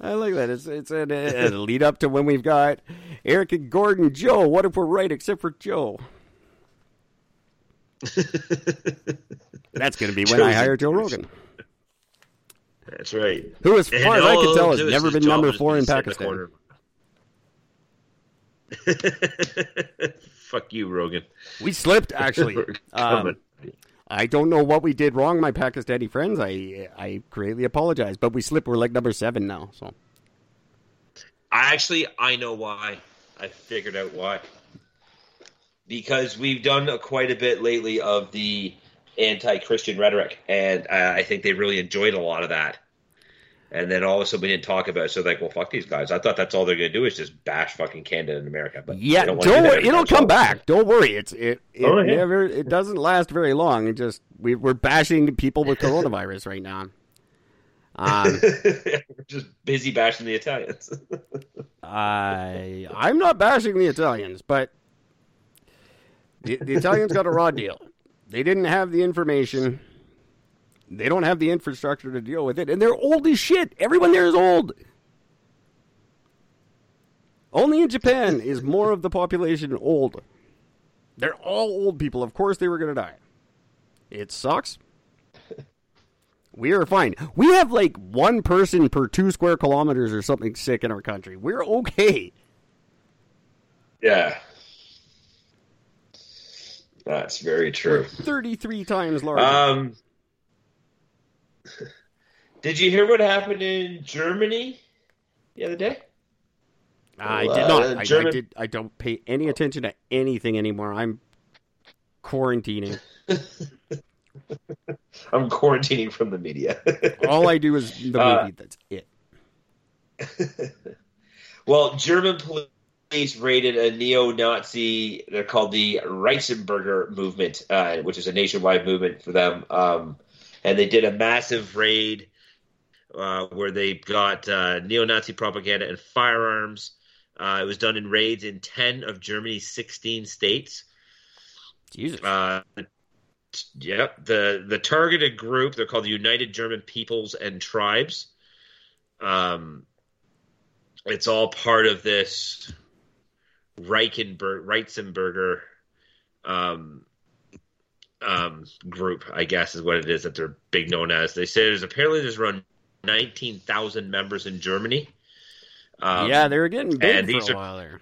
I like that. It's it's a, a lead up to when we've got Eric and Gordon, Joe. What if we're right except for Joe? That's going to be when Joe's I hire Joe douche. Rogan, That's right. who, as And far as I can tell, has never been number four in Pakistan. *laughs* Fuck you, Rogan. We slipped *laughs* actually. Um. I don't know what we did wrong, my Pakistani friends. I I greatly apologize, but we slipped. We're like number seven now. So I actually I know why. I figured out why. Because we've done a, quite a bit lately of the anti-Christian rhetoric, and uh, I think they really enjoyed a lot of that. And then all of a sudden we didn't talk about it, so like, well, fuck these guys. I thought that's all they're going to do is just bash fucking Canada and America. But yeah, don't, don't do worry, it'll come so- back. Don't worry. It's it it Oh, yeah. never it doesn't last very long. It just we, we're bashing people with coronavirus right now. Um, *laughs* We're just busy bashing the Italians. *laughs* I I'm not bashing the Italians, but the, the Italians got a raw deal. They didn't have the information. They don't have the infrastructure to deal with it, and they're old as shit. Everyone there is old. Only in Japan is more of the population old. They're all old people. Of course, they were going to die. It sucks. We are fine. We have like one person per two square kilometers or something sick in our country. We're okay. Yeah. That's very true. 33 times larger. Um, *laughs* did you hear what happened in Germany the other day? I uh, did not. I, I German- did. I don't pay any attention to anything anymore. I'm quarantining. *laughs* I'm quarantining from the media. *laughs* All I do is the Uh, movie. That's it. well, German police raided a neo-Nazi. They're called the Reichsenberger movement, uh, which is a nationwide movement for them. Um, and they did a massive raid uh, where they got uh, neo-Nazi propaganda and firearms. Uh, it was done in raids in ten of Germany's sixteen states. Jesus. Uh, yep. The the targeted group they're called the United German Peoples and Tribes. Um, it's all part of this Reichenberg Reitzenberger um, um, group, I guess is what it is that they're big known as. They say there's apparently there's around nineteen thousand members in Germany. Um, yeah, they were getting big for a are- while there.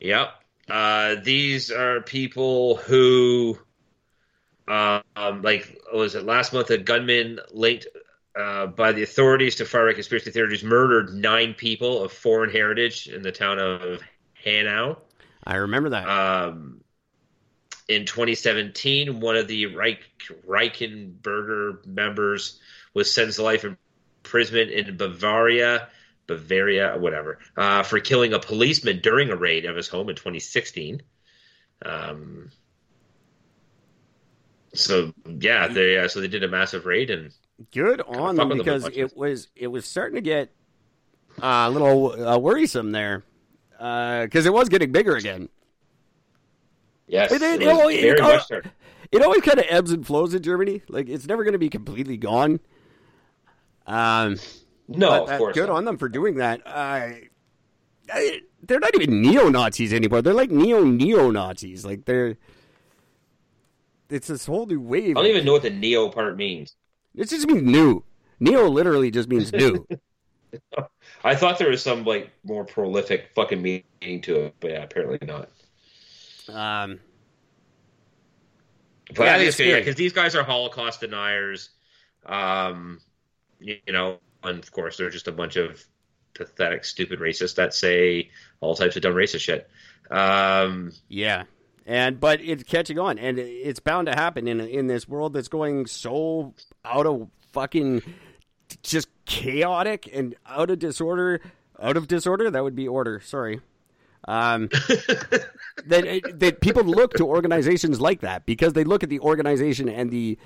Yep. Uh, these are people who, um, like, was it last month? A gunman linked uh, by the authorities to far right conspiracy theories murdered nine people of foreign heritage in the town of Hanau. I remember that. Um, in 2017, one of the Reich, Reichenberger members was sentenced to life imprisonment in Bavaria, Bavaria, whatever, uh, for killing a policeman during a raid of his home in 2016. Um, so yeah, they uh, so they did a massive raid and Good on them because it was it was starting to get uh, a little uh, worrisome there because it was getting bigger again. yes, It- it- it oh, it- very much. It always kind of ebbs and flows in Germany. Like it's never going to be completely gone. Um, No, of uh, course. good not. on them for doing that. I, I, they're not even neo Nazis anymore. They're like neo neo Nazis. Like they're. It's this whole new wave. I don't even know what the neo part means. It just means new. Neo literally just means new. *laughs* I thought there was some like more prolific fucking meaning to it, but yeah, apparently not. um, But Yeah, I think it's it's yeah, because these guys are Holocaust deniers. Um, you, you know, and of course they're just a bunch of pathetic, stupid racists that say all types of dumb racist shit. Um, Yeah, and but it's catching on, and it's bound to happen in in this world that's going so out of fucking just chaotic and out of disorder. Out of disorder, that would be order. Sorry. Um, *laughs* that that people look to organizations like that because they look at the organization and the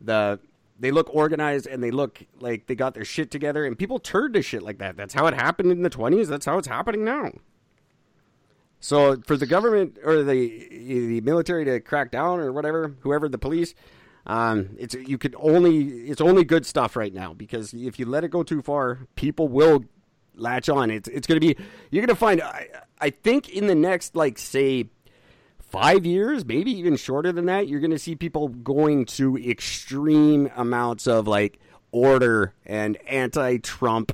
the they look organized and they look like they got their shit together and people turn to shit like that. That's how it happened in the twenties. That's how it's happening now. So for the government or the the military to crack down or whatever, whoever the police, um, it's you could only it's only good stuff right now because if you let it go too far, people will latch on. It's it's going to be you're going to find I, I think in the next like say five years, maybe even shorter than that, you're going to see people going to extreme amounts of like order and anti-Trump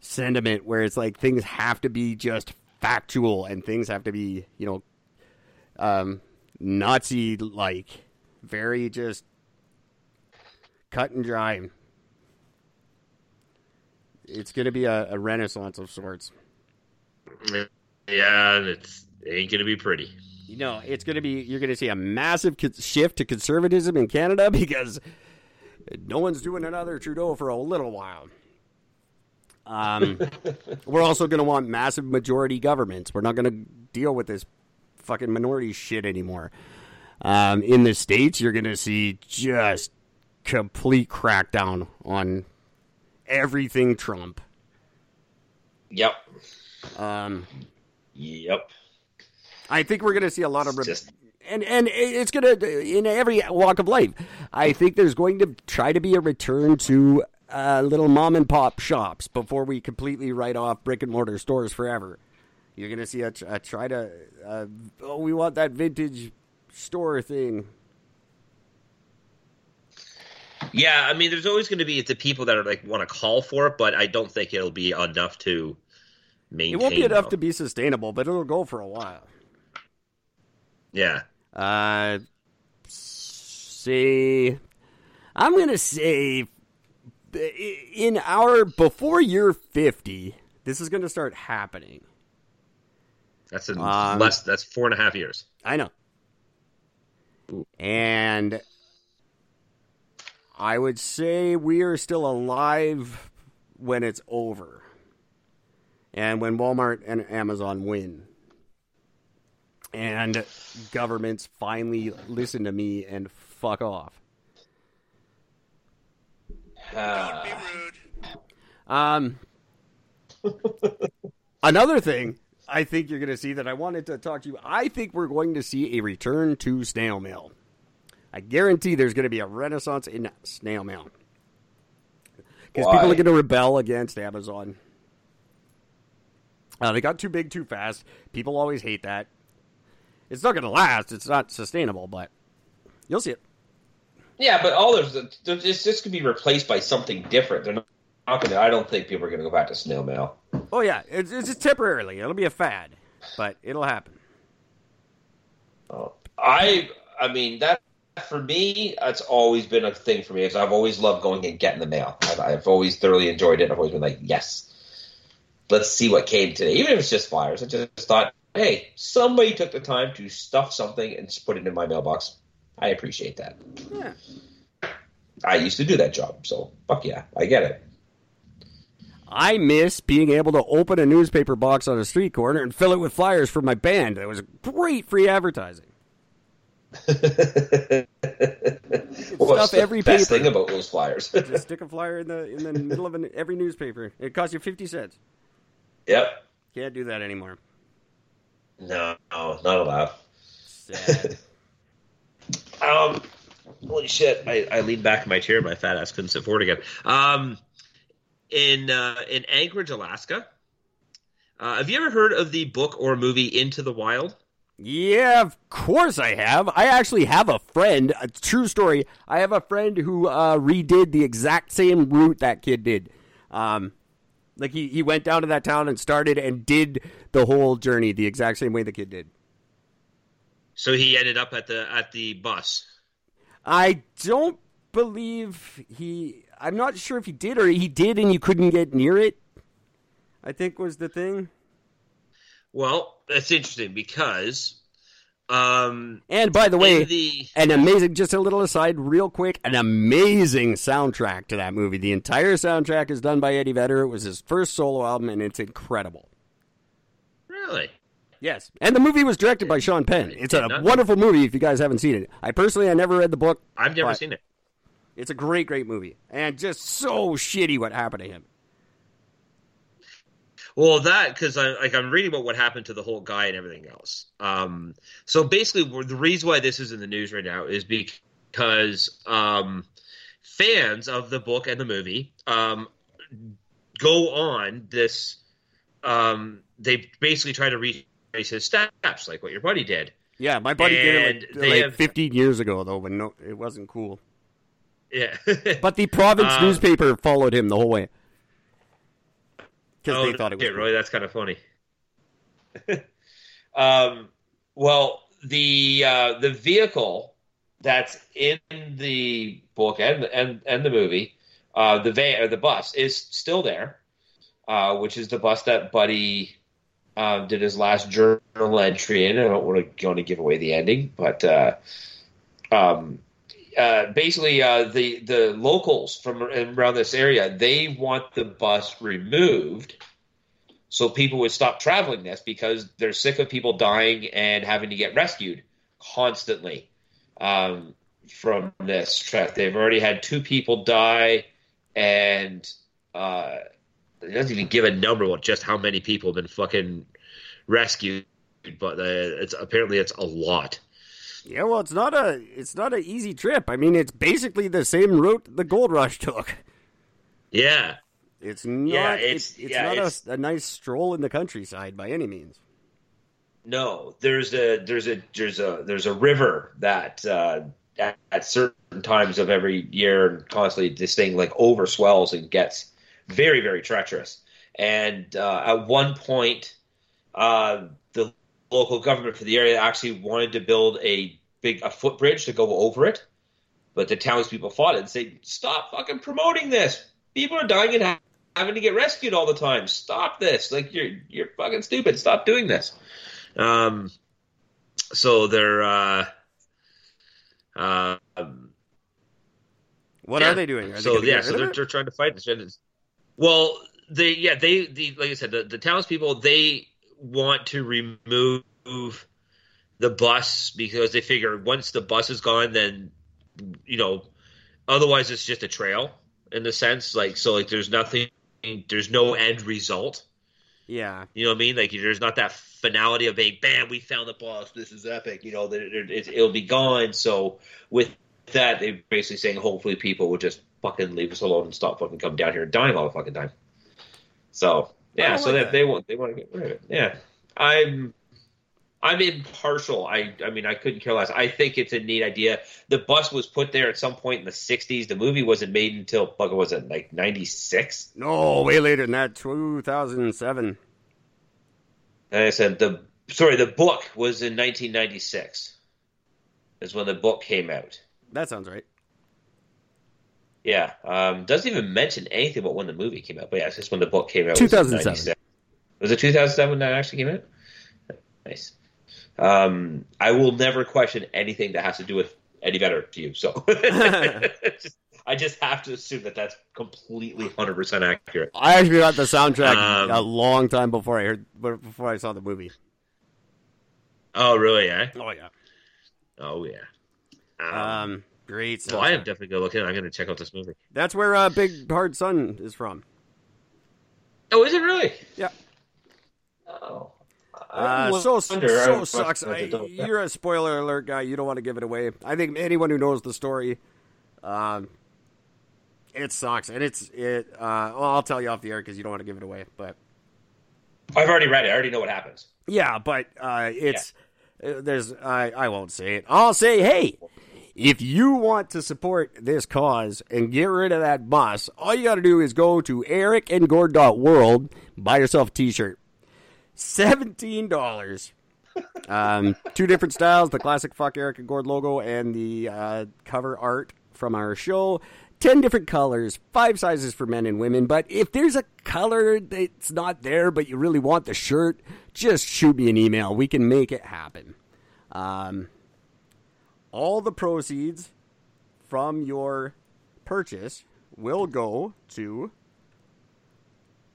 sentiment where it's like things have to be just factual and things have to be, you know, um, Nazi like, very just cut and dry. It's going to be a, a renaissance of sorts. yeah, it's it ain't gonna be pretty. You know, it's going to be, you're going to see a massive shift to conservatism in Canada *laughs* because no one's doing another Trudeau for a little while. Um, *laughs* we're also going to want massive majority governments. We're not going to deal with this fucking minority shit anymore. Um, in the States, you're going to see just complete crackdown on everything Trump. Yep, Um, yep. I think we're going to see a lot of re- Just- and and it's going to in every walk of life. I think there's going to try to be a return to uh, little mom and pop shops before we completely write off brick and mortar stores forever. You're gonna see a, a try to uh, oh we want that vintage store thing. Yeah, I mean, there's always going to be the people that are like want to call for it, but I don't think it'll be enough to maintain. It won't be enough though. to be sustainable, but it'll go for a while. Yeah, Uh, say, I'm gonna say, in our before year fifty, this is gonna start happening. that's in Um, less. That's four and a half years. I know, and I would say we are still alive when it's over, and when Walmart and Amazon win. And governments finally listen to me and fuck off. Don't be rude. Um, another thing I think you're going to see that I wanted to talk to you. I think we're going to see a return to snail mail. I guarantee there's going to be a renaissance in snail mail because people are going to rebel against Amazon. Uh, they got too big too fast. People always hate that. It's not going to last. It's not sustainable, but you'll see it. Yeah, but all there's there's- this this could be replaced by something different. They're not gonna. I don't think people are gonna go back to snail mail. Oh yeah, it's, it's just temporarily. It'll be a fad, but it'll happen. Oh, I I mean that for me, that's always been a thing for me. Is I've always loved going and getting the mail. I've, I've always thoroughly enjoyed it. I've always been like, yes, let's see what came today, even if it's just flyers. I just thought, hey, somebody took the time to stuff something and just put it in my mailbox. I appreciate that. Yeah. I used to do that job, so fuck yeah, I get it. I miss being able to open a newspaper box on a street corner and fill it with flyers for my band. That was great free advertising. *laughs* What's stuff the every best paper. thing about those flyers? Just *laughs* stick a flyer in the in the middle of an, every newspaper. It costs you fifty cents. yep. Can't do that anymore. No, no, not allowed. Sad. *laughs* Um, holy shit! I, I leaned back in my chair. My fat ass couldn't sit forward again. Um, in uh, in Anchorage, Alaska. Uh, have you ever heard of the book or movie Into the Wild? yeah, of course I have. I actually have a friend. A true story. I have a friend who uh, redid the exact same route that kid did. Um, like he, he went down to that town and started and did the whole journey the exact same way the kid did. So he ended up at the at the bus. I don't believe he. I'm not sure if he did or he did and you couldn't get near it. I think was the thing. Well, that's interesting because, um, And by the way, the an amazing. Just a little aside, real quick. An amazing soundtrack to that movie. The entire soundtrack is done by Eddie Vedder. It was his first solo album, and it's incredible. really, Yes, and the movie was directed by Sean Penn. It's a wonderful movie. If you guys haven't seen it, I personally I never read the book. I've never seen it. It's a great, great movie, and just so shitty what happened to him. Well, that because I like I'm reading about what happened to the whole guy and everything else. Um, so basically, the reason why this is in the news right now is because um, fans of the book and the movie um, go on this. Um, they basically try to retrace his steps, like what your buddy did. Yeah, my buddy did it like, like have- 15 years ago, though, but no, it wasn't cool. Yeah, But the province Um, newspaper followed him the whole way because oh, they thought it was shit, really that's kind of funny. *laughs* Um, well, the uh, the vehicle that's in the book and and and the movie, uh, the van or the bus is still there, uh, which is the bus that Buddy um, did his last journal entry in. I don't want to going to give away the ending, but uh, um, uh, basically uh, the the locals from around this area they want the bus removed so people would stop traveling this because they're sick of people dying and having to get rescued constantly um, from this trek. They've already had two people die, and uh, It doesn't even give a number on just how many people have been fucking rescued, but uh, it's apparently it's a lot. Yeah, well, it's not a it's not an easy trip. I mean, it's basically the same route the gold rush *laughs* took. Yeah, It's not. Yeah, it's it's- it's yeah, not it's- a, a nice stroll in the countryside by any means. No, there's a there's a there's a there's a river that uh, at, at certain times of every year and constantly this thing like overswells and gets very very treacherous. And uh, at one point, uh, local government for the area actually wanted to build a big a footbridge to go over it, but the townspeople fought it and said, "Stop fucking promoting this! People are dying and having to get rescued all the time. Stop this! Like you're you're fucking stupid. Stop doing this." Um, so they're uh, uh, What yeah. are they doing? Are so gonna yeah, so they're, they're trying to fight this. Well, they yeah they the like I said the, the townspeople they want to remove the bus because they figure once the bus is gone, then you know otherwise it's just a trail in the sense like so like there's nothing there's no end result. Yeah, You know what I mean? Like there's not that finality of being, bam, we found the boss. This is epic. You know, that it, it, it'll be gone. So with that, they're basically saying, hopefully, people will just fucking leave us alone and stop fucking coming down here and dying all the fucking time. So yeah, so like that that. they want they want to get rid of it. Yeah, I'm. I'm impartial. I I mean I couldn't care less. I think it's a neat idea. The bus was put there at some point in the '60s. The movie wasn't made until fuck was it like '96? no, way later than that. Two thousand seven. And I said the sorry, the book was in 1996. Is when the book came out. That sounds right. Yeah, um, doesn't even mention anything about when the movie came out. But yeah, it's just when the book came out. 2007. Was it 2007 when that actually came out? Nice. Um, I will never question anything that has to do with Eddie Vedder to you. So Just- *laughs* *laughs* I just have to assume that that's completely 100 percent accurate. I actually got the soundtrack Um, a long time before I heard before I saw the movie. Oh, really? Eh? Oh yeah. Oh, yeah. Um, Um, great. so I am definitely going to look in. I'm going to check out this movie. That's where uh, Big Hard Sun is from. Oh, is it really? Yeah. Oh. Uh, so wonder- so I- sucks. I- I, you're a spoiler alert guy. You don't want to give it away. I think anyone who knows the story, um, it sucks, and it's it. Uh, well, I'll tell you off the air because you don't want to give it away. But I've already read it. I already know what happens. yeah, but uh, it's uh, there's I I won't say it. I'll say hey. If you want to support this cause and get rid of that boss, all you got to do is go to ericandgord.world, buy yourself a t-shirt. $17. Um, two different styles, the classic Fuck Eric and Gord logo and the uh, cover art from our show. 10 different colors, five sizes for men and women. But if there's a color that's not there, but you really want the shirt, just shoot me an email. We can make it happen. Um, all the proceeds from your purchase will go to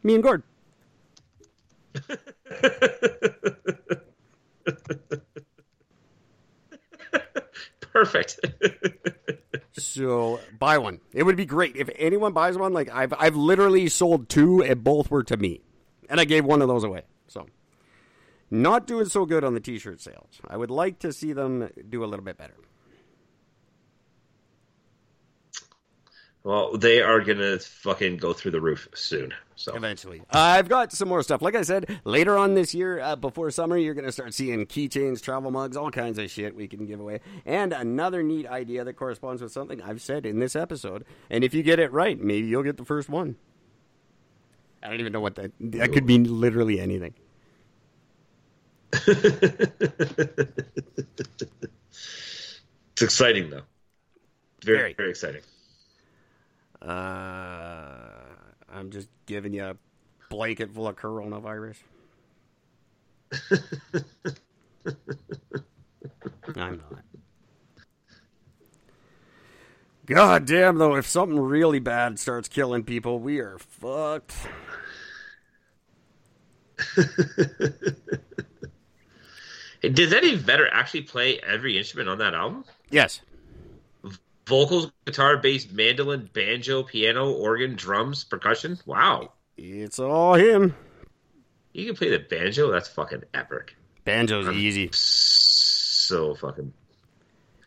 me and Gord. *laughs* Perfect. So buy one. It would be great if anyone buys one. Like I've I've literally sold two, and both were to me, and I gave one of those away. So not doing so good on the t-shirt sales. I would like to see them do a little bit better. Well, they are gonna fucking go through the roof soon. So Eventually, uh, I've got some more stuff. Like I said, later on this year, uh, before summer, you're going to start seeing keychains, travel mugs, all kinds of shit we can give away. And another neat idea that corresponds with something I've said in this episode. And if you get it right, maybe you'll get the first one. I don't even know what that. That could mean literally anything. *laughs* it's exciting though. Very Very. very, exciting. Uh, I'm just giving you a blanket full of coronavirus. *laughs* I'm not. God damn, though, if something really bad starts killing people, we are fucked. *laughs* Does Eddie Vedder actually play every instrument on that album? Yes. Vocals, guitar, bass, mandolin, banjo, piano, organ, drums, percussion. Wow, It's all him. you can play the banjo. That's fucking epic. Banjo's easy. So fucking.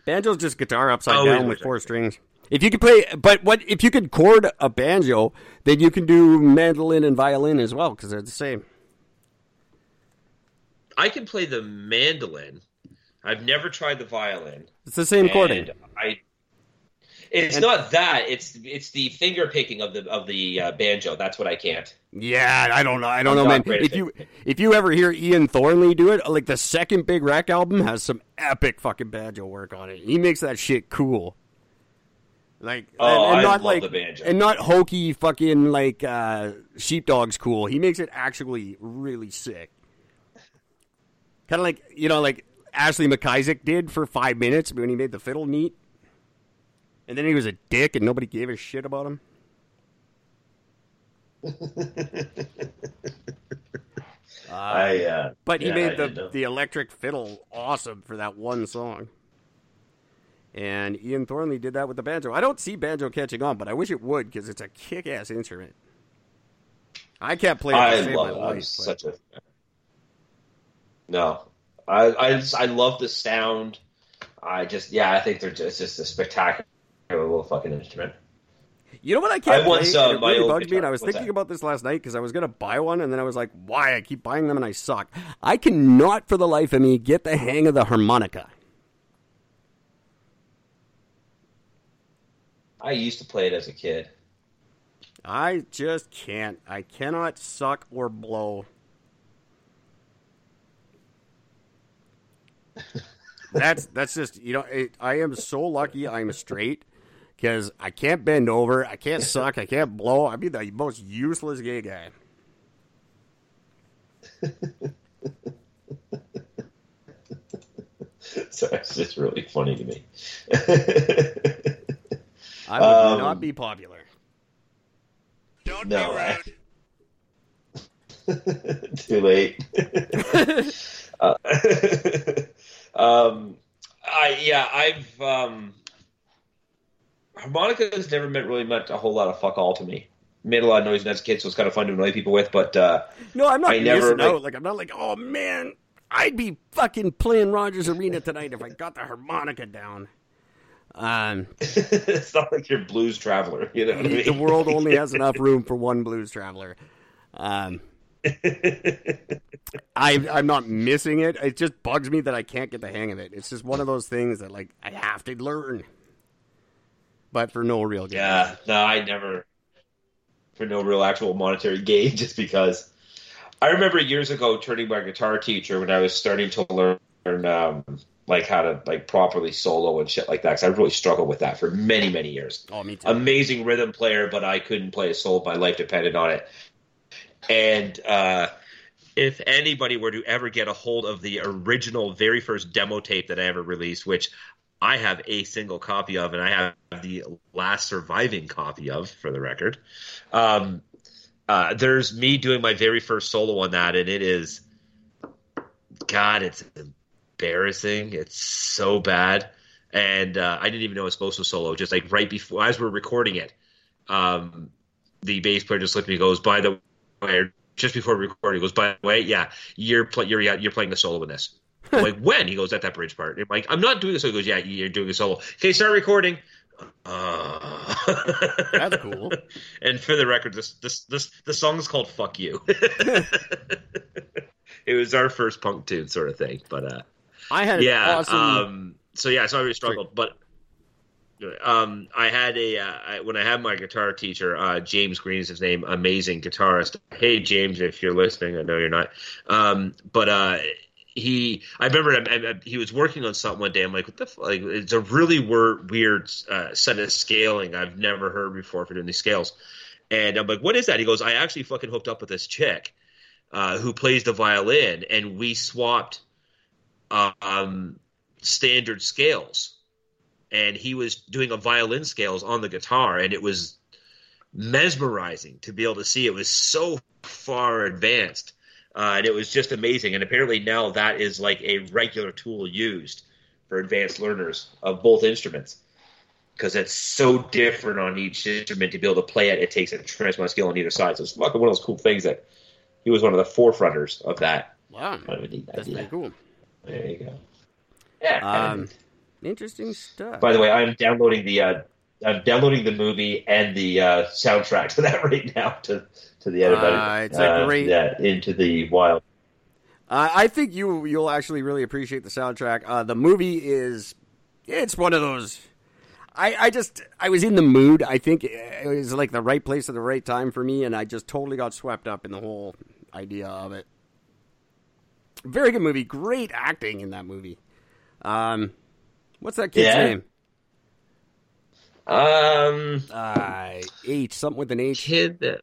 Banjo's just guitar upside Oh, down with four strings. If you could play, but what if you could chord a banjo, then you can do mandolin and violin as well because they're the same. I can play the mandolin. I've never tried the violin. It's the same chording. I. It's And- not that. It's it's the finger picking of the of the uh, banjo. That's what I can't. Yeah, I don't know. I don't I'm know, man. If you if you ever hear Ian Thornley do it, like the second Big Wreck album has some epic fucking banjo work on it. He makes that shit cool. Like Oh, and, and I not love like the banjo. and not hokey fucking like uh sheepdogs cool. He makes it actually really sick. Kind of like you know like Ashley McIsaac did for five minutes when he made the fiddle neat, and then he was a dick and nobody gave a shit about him. *laughs* I. Uh, But he yeah, made the the electric fiddle awesome for that one song. And Ian Thornley did that with the banjo. I don't see banjo catching on, but I wish it would because it's a kick ass instrument. I can't play it I love it. life. I'm but- such a. No, I I just, I love the sound. I just yeah, I think they're just, it's just a spectacular little fucking instrument. You know what I can't I once, play? uh, it really old bugs me, and I was what's thinking that? about this last night because I was going to buy one, and then I was like, why? I keep buying them and I suck. I cannot for the life of me get the hang of the harmonica. I used to play it as a kid. I just can't. I cannot suck or blow. *laughs* that's that's just you know it, I am so lucky I'm straight because I can't bend over, I can't *laughs* suck, I can't blow. I'd be the most useless gay guy. *laughs* so it's just really funny to me. I would Um, not be popular. Don't No, be I- *laughs* Too late. uh, um, I yeah, I've um, harmonica has never meant really meant a whole lot of fuck all to me. Made a lot of noise as a kid, so it's kind of fun to annoy people with. But uh, No, I'm not I never, like- out. Like I'm not like, oh man, I'd be fucking playing Rogers Arena tonight if I got the harmonica down. Um, *laughs* it's not like you're blues traveler, you know. What I mean? the world only has enough *laughs* room for one blues traveler. Um, *laughs* I, I'm not missing it. It just bugs me that I can't get the hang of it. It's just one of those things that like I have to learn, but for no real gain. Yeah, no, I never for no real actual monetary *laughs* gain, just because. I remember years ago turning my guitar teacher when I was starting to learn um, like how to like properly solo and shit like that. Because I really struggled with that for many many years. Oh, me too. Amazing rhythm player, but I couldn't play a solo. My life depended on it. And uh, if anybody were to ever get a hold of the original, very first demo tape that I ever released, which I have a single copy of, and I have the last surviving copy of, for the record. Um, uh, there's me doing my very first solo on that, and it is, God, it's embarrassing. It's so bad, and uh, I didn't even know it was supposed to solo. Just like right before, as we're recording it, um, the bass player just looked at me, goes, "By the way," just before recording, goes, "By the way, yeah, you're pl- you're you're playing the solo in this." I'm *laughs* like, when? He goes, at that bridge part. I'm like, I'm not doing a solo. He goes, yeah, you're doing a solo. Okay, start recording. Uh, *laughs* That's cool. and for the record, this this this the song is called "Fuck You." *laughs* it was our first punk tune, sort of thing. But uh, I had yeah, awesome. um, so yeah, so I really struggled, but um, I had a uh, I, when I had my guitar teacher, uh, James Green is his name, amazing guitarist. Hey James, if you're listening, I know you're not. Um, but uh, he, I remember I, I, he was working on something one day. I'm like, what the f-? like? It's a really wor- weird uh, set of scaling I've never heard before for doing these scales. And I'm like, what is that? He goes, I actually fucking hooked up with this chick uh, who plays the violin, and we swapped um, standard scales. And he was doing a violin scales on the guitar, and it was mesmerizing to be able to see. It was so far advanced, uh, and it was just amazing. And apparently now that is like a regular tool used for advanced learners of both instruments because it's so different on each instrument to be able to play it. It takes a tremendous amount of skill on either side. So it's fucking one of those cool things that he was one of the forefronters of that. wow, Kind of that's pretty cool. There you go. Yeah. Um, interesting stuff. By the way, I'm downloading the uh, I'm downloading the movie and the uh, soundtrack to *laughs* that right now to to the edit. Uh, it's a great- yeah into the wild. Uh, I think you you'll actually really appreciate the soundtrack. Uh, the movie is it's one of those. I, I just I was in the mood. I think it was like the right place at the right time for me, and I just totally got swept up in the whole idea of it. Very good movie. Great acting in that movie. Um, what's that kid's Yeah. name? Um, Uh, H something with an H. kid that.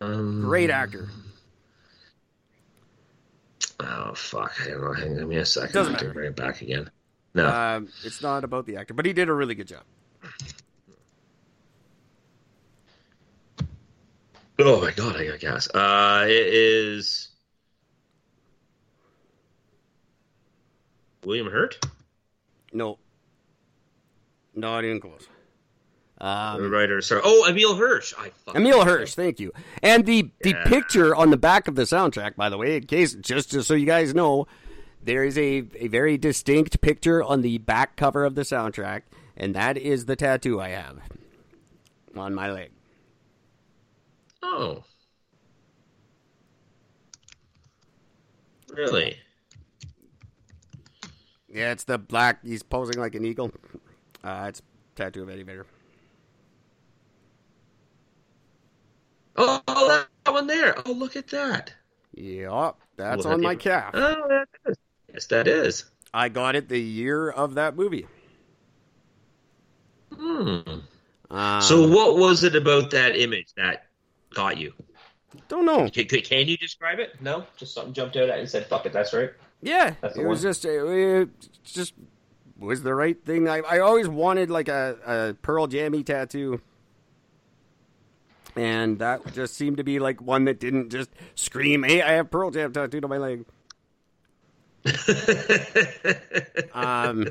Um, Great actor. Oh fuck! I don't know. Hang on me a second. Doesn't I have to matter. bring it back again. No. Um, it's not about the actor, but he did a really good job. oh my god! I guess. Uh, it is William Hurt, No, not even close. the Um, writer. Sorry. Oh, Emile Hirsch. I Emile Hirsch, thank you. And the the picture on the back of the soundtrack, by the way, in case just, just so you guys know, there is a, a very distinct picture on the back cover of the soundtrack, and that is the tattoo I have on my leg. Oh. Really? Yeah, it's the black. He's posing like an eagle. Uh, it's tattoo of Eddie Vedder. Oh, that one there. Oh, look at that. Yep, that's on my calf. Oh, that is. Yes, that is. I got it the year of that movie. Hmm. Um, So, what was it about that image that got you? don't know. Can, can- you describe it? No, just something jumped out at you and said, "Fuck it, that's right." Yeah, That's it the was just it, it just was the right thing. I I always wanted like a, a Pearl Jammy tattoo, and that just seemed to be like one that didn't just scream, "Hey, I have Pearl Jam tattooed on my leg." *laughs* um,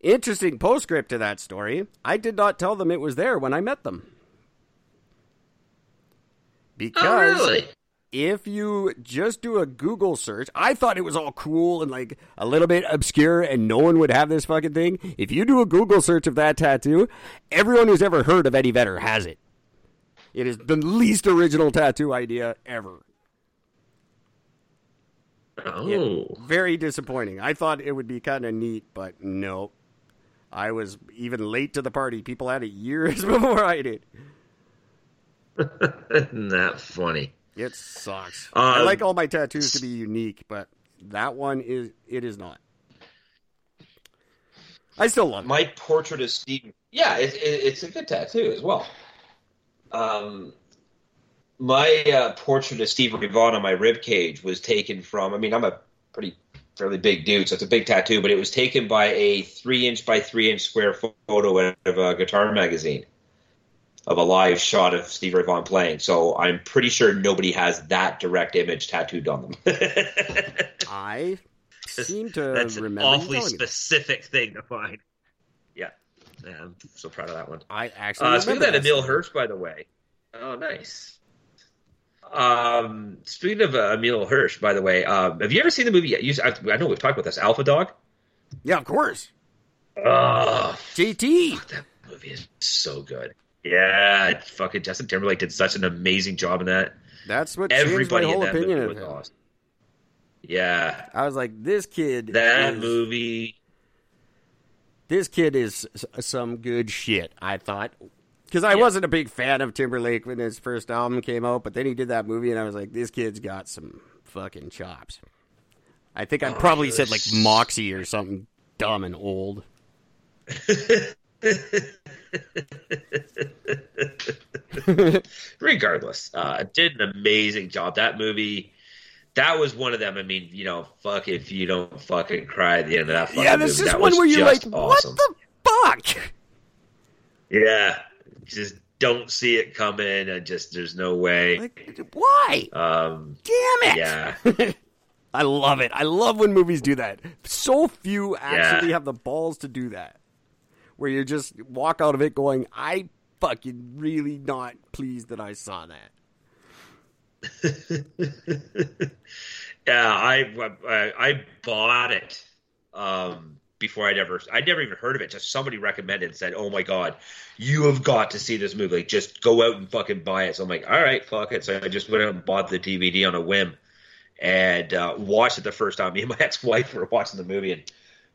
interesting postscript to that story. I did not tell them it was there when I met them. Because oh, really? If you just do a Google search, I thought it was all cool and like a little bit obscure and no one would have this fucking thing. If you do a Google search of that tattoo, everyone who's ever heard of Eddie Vedder has it. It is the least original tattoo idea ever. Oh, Very disappointing. I thought it would be kind of neat, but no. I was even late to the party. People had it years *laughs* before I did. *laughs* isn't that funny? It sucks. I Um, like all my tattoos to be unique, but that one is it is not. I still love it. My portrait of Steve. Yeah, it, it, it's a good tattoo as well. Um, my uh, portrait of Steve Ray Vaughan on my rib cage was taken from. I mean, I'm a pretty fairly big dude, so it's a big tattoo, but it was taken by a three inch by three inch square photo out of a guitar magazine of a live shot of Steve Ray Vaughan playing. So I'm pretty sure nobody has that direct image tattooed on them. *laughs* I seem to That's an remember you awfully telling me that. specific thing to find. Yeah. yeah, I'm so proud of that one. I actually Uh, speaking of that, Emile. Hirsch, by the way. Oh, nice. Um, speaking of uh, Emile Hirsch, by the way, um, have you ever seen the movie? You, I, I know we've talked about this. Alpha Dog. Yeah, of course. Oh, JT. that movie is so good. Yeah, fucking Justin Timberlake did such an amazing job in that. That's what changed my Everybody in whole opinion of was him. awesome. Yeah, I was like, this kid. that is, movie. This kid is some good shit. I thought because I wasn't a big fan of Timberlake when his first album came out, but then he did that movie, and I was like, this kid's got some fucking chops. I think I Oh, probably said like Moxie or something dumb and old. *laughs* *laughs* regardless, uh, did an amazing job. That movie, that was one of them. I mean, you know, fuck if you don't fucking cry at the end of that. Movie. yeah, this movie. is That one where you're like, just what the fuck? Yeah, just don't see it coming, and just there's no way. Like, why? Um, Damn it! yeah, *laughs* I love it. I love when movies do that. So few actually Yeah. have the balls to do that. Where you just walk out of it going, I fucking really not pleased that I saw that. *laughs* yeah. I, I I bought it um, before I'd ever I'd never even heard of it. Just somebody recommended and said, "Oh my god, you have got to see this movie. Like, just go out and fucking buy it." So I'm like, "All right, fuck it." So I just went out and bought the DVD on a whim and uh, watched it the first time. *laughs* Me and my ex-wife were watching the movie, and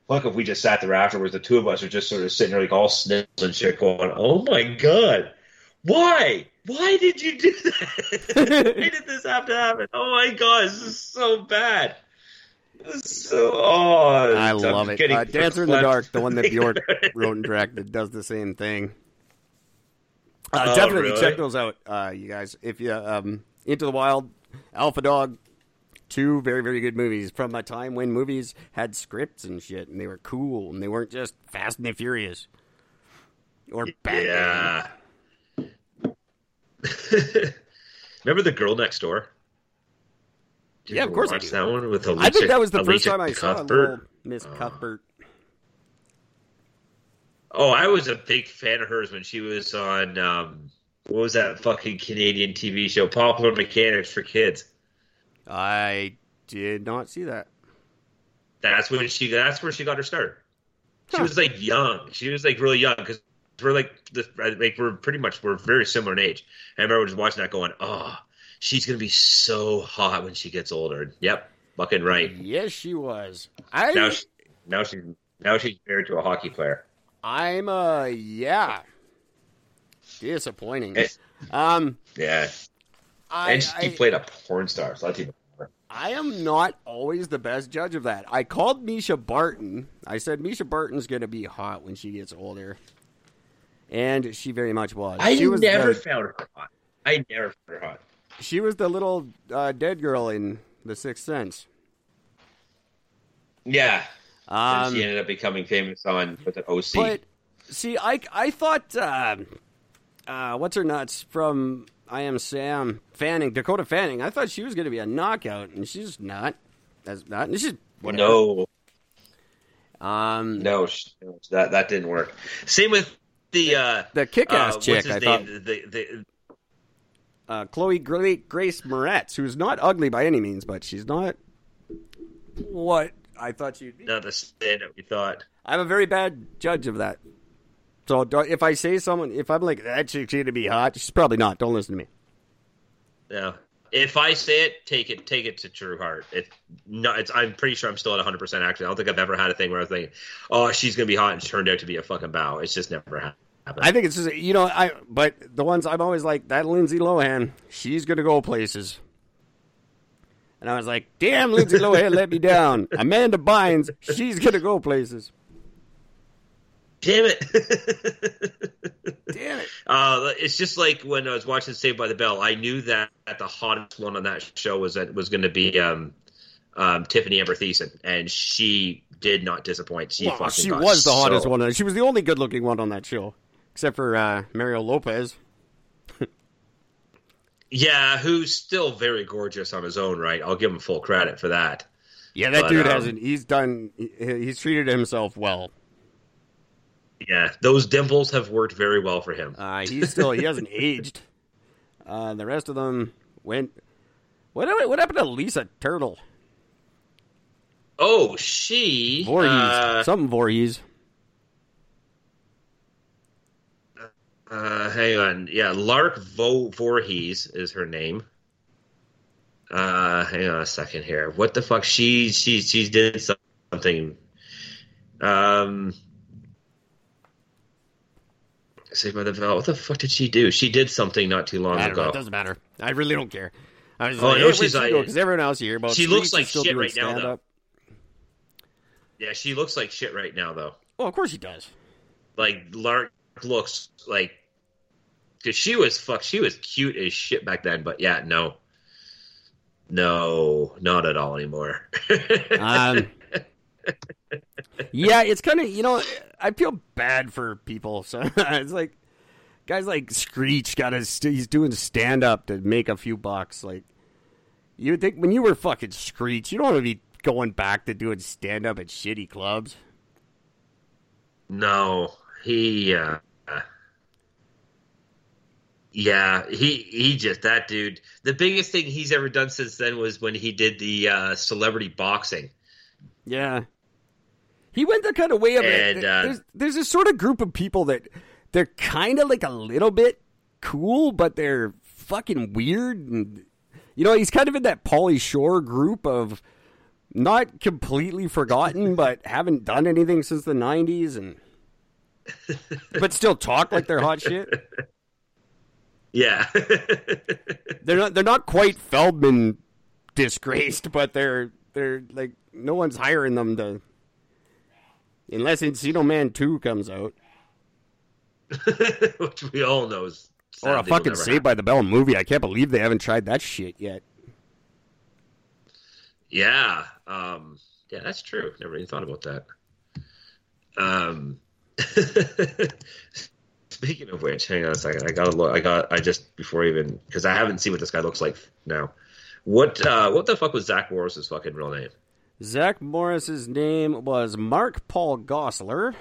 fuck if we just sat there afterwards. The two of us are just sort of sitting there like all sniffles and shit, going, "Oh my god, why?" Why did you do that? *laughs* Why did this have to happen? Oh my god, this is so bad. This is so, oh, I I'm love it. Uh, Dancer in the. Dark, the one that Bjork *laughs* wrote and directed, does the same thing. Uh, Oh, definitely really? check those out, uh, you guys. If you um, Into the Wild, Alpha Dog, two very very good movies from a time when movies had scripts and shit, and they were cool, and they weren't just Fast and the Furious or Batman. Yeah. *laughs* Remember the girl next door? Did Yeah, of course I do. that one with Elisha. I think that was the first time I saw Cuthbert? little Miss Cuthbert. Oh, I was a big fan of hers when she was on um, what was that fucking Canadian TV show, Popular Mechanics for Kids. I did not see that. That's when she. That's where she got her start. She was like young. She was like really young because we're like the, like we're pretty much we're very similar in age. I remember just watching that, going, "Oh, she's gonna be so hot when she gets older." Yep, fucking right. Yes, she was. I Now, she, now she's now she's married to a hockey player. I'm uh yeah. Disappointing. Eh. Um Yeah, I, and she I, played a porn star. So that's even. I am not always the best judge of that. I called Mischa Barton. I said Mischa Barton's gonna be hot when she gets older. And she very much was. I she was never the, found her hot. I never found her hot. she was the little uh, dead girl in The Sixth Sense. Yeah, Um, she ended up becoming famous on with an OC. But see, I I thought uh, uh, what's her nuts from I Am Sam Fanning Dakota Fanning. I thought she was going to be a knockout, and she's not. That's not. She's whatever. no, Um, no, that that didn't work. Same with the uh, the kick-ass uh, chick. I name? thought The, the, uh, Chloe Gra- Grace Moretz, who's not ugly by any means, but she's not what I thought she'd be. not the stand that we thought. I'm a very bad judge of that. So if I say someone, if I'm like that chick's going to be hot, she's probably not. Don't listen to me. No. If I say it, take it, take it to true heart. It, no, it's. I'm pretty sure I'm still at 100. percent Actually, I don't think I've ever had a thing where I was thinking, "Oh, she's gonna be hot," and turned out to be a fucking bow. It's just never happened. I think it's just you know I but the ones I'm always like that Lindsay Lohan she's gonna go places, and I was like damn Lindsay Lohan let me down. Amanda Bynes she's gonna go places. Damn it! *laughs* Damn it! uh, it's just like when I was watching Saved by the Bell. I knew that, that the hottest one on that show was that was going to be um, um, Tiffani Amber Thiessen, and she did not disappoint. She Well, fucking she was the hottest so- one. She was the only good looking one on that show, except for uh, Mario Lopez. *laughs* Yeah, who's still very gorgeous on his own right. I'll give him full credit for that. Yeah, that But, dude um, hasn't. He's done. He's treated himself well. Yeah, those dimples have worked very well for him. Uh, he's still. he hasn't *laughs* aged. Uh, the rest of them went. What what happened to Lisa Turtle? Oh, she Voorhies. uh, Something Voorhies. Uh, hang on. Yeah, Lark Vo- Voorhies is her name. Uh, hang on a second here. What the fuck? She she she did something. Um, By the Bell. What the fuck did she do? She did something not too long don't know. ago. It doesn't matter. I really don't care. I was Oh, like, I know hey, she's like- Because everyone else here, but She looks like shit right now, though. stand-up. Yeah, she looks like shit right now, though. Well, of course he does. Like Lark looks like because she was fuck. She was cute as shit back then, but yeah, no, no, not at all anymore. *laughs* Um, *laughs* yeah, it's kind of you know I feel bad for people. So *laughs* it's like guys like Screech got his he's doing stand up to make a few bucks. Like you would think when you were fucking Screech, you don't want to be going back to doing stand up at shitty clubs. no, he. uh Yeah, he he just that dude. The biggest thing he's ever done since then was when he did the uh, celebrity boxing. Yeah. He went the kind of way of And, it. uh, There's, there's this sort of group of people that they're kind of like a little bit cool, but they're fucking weird. And you know, he's kind of in that Pauly Shore group of not completely forgotten, *laughs* but haven't done anything since the '90s, and but still talk like they're hot shit. Yeah. *laughs* They're not. They're not quite Feldman disgraced, but they're they're like no one's hiring them to. Unless Encino Man Two comes out, *laughs* Which we all know is or a fucking Saved by the Bell movie, I can't believe they haven't tried that shit yet. Yeah. Um, yeah, that's true. Never even thought about that. Um, *laughs* speaking of which, hang on a second. I gotta look. I got. I just before even because I haven't seen what this guy looks like now. What uh, what the fuck was Zach Morris's fucking real name? Zach Morris's name was Mark Paul Gosselaar.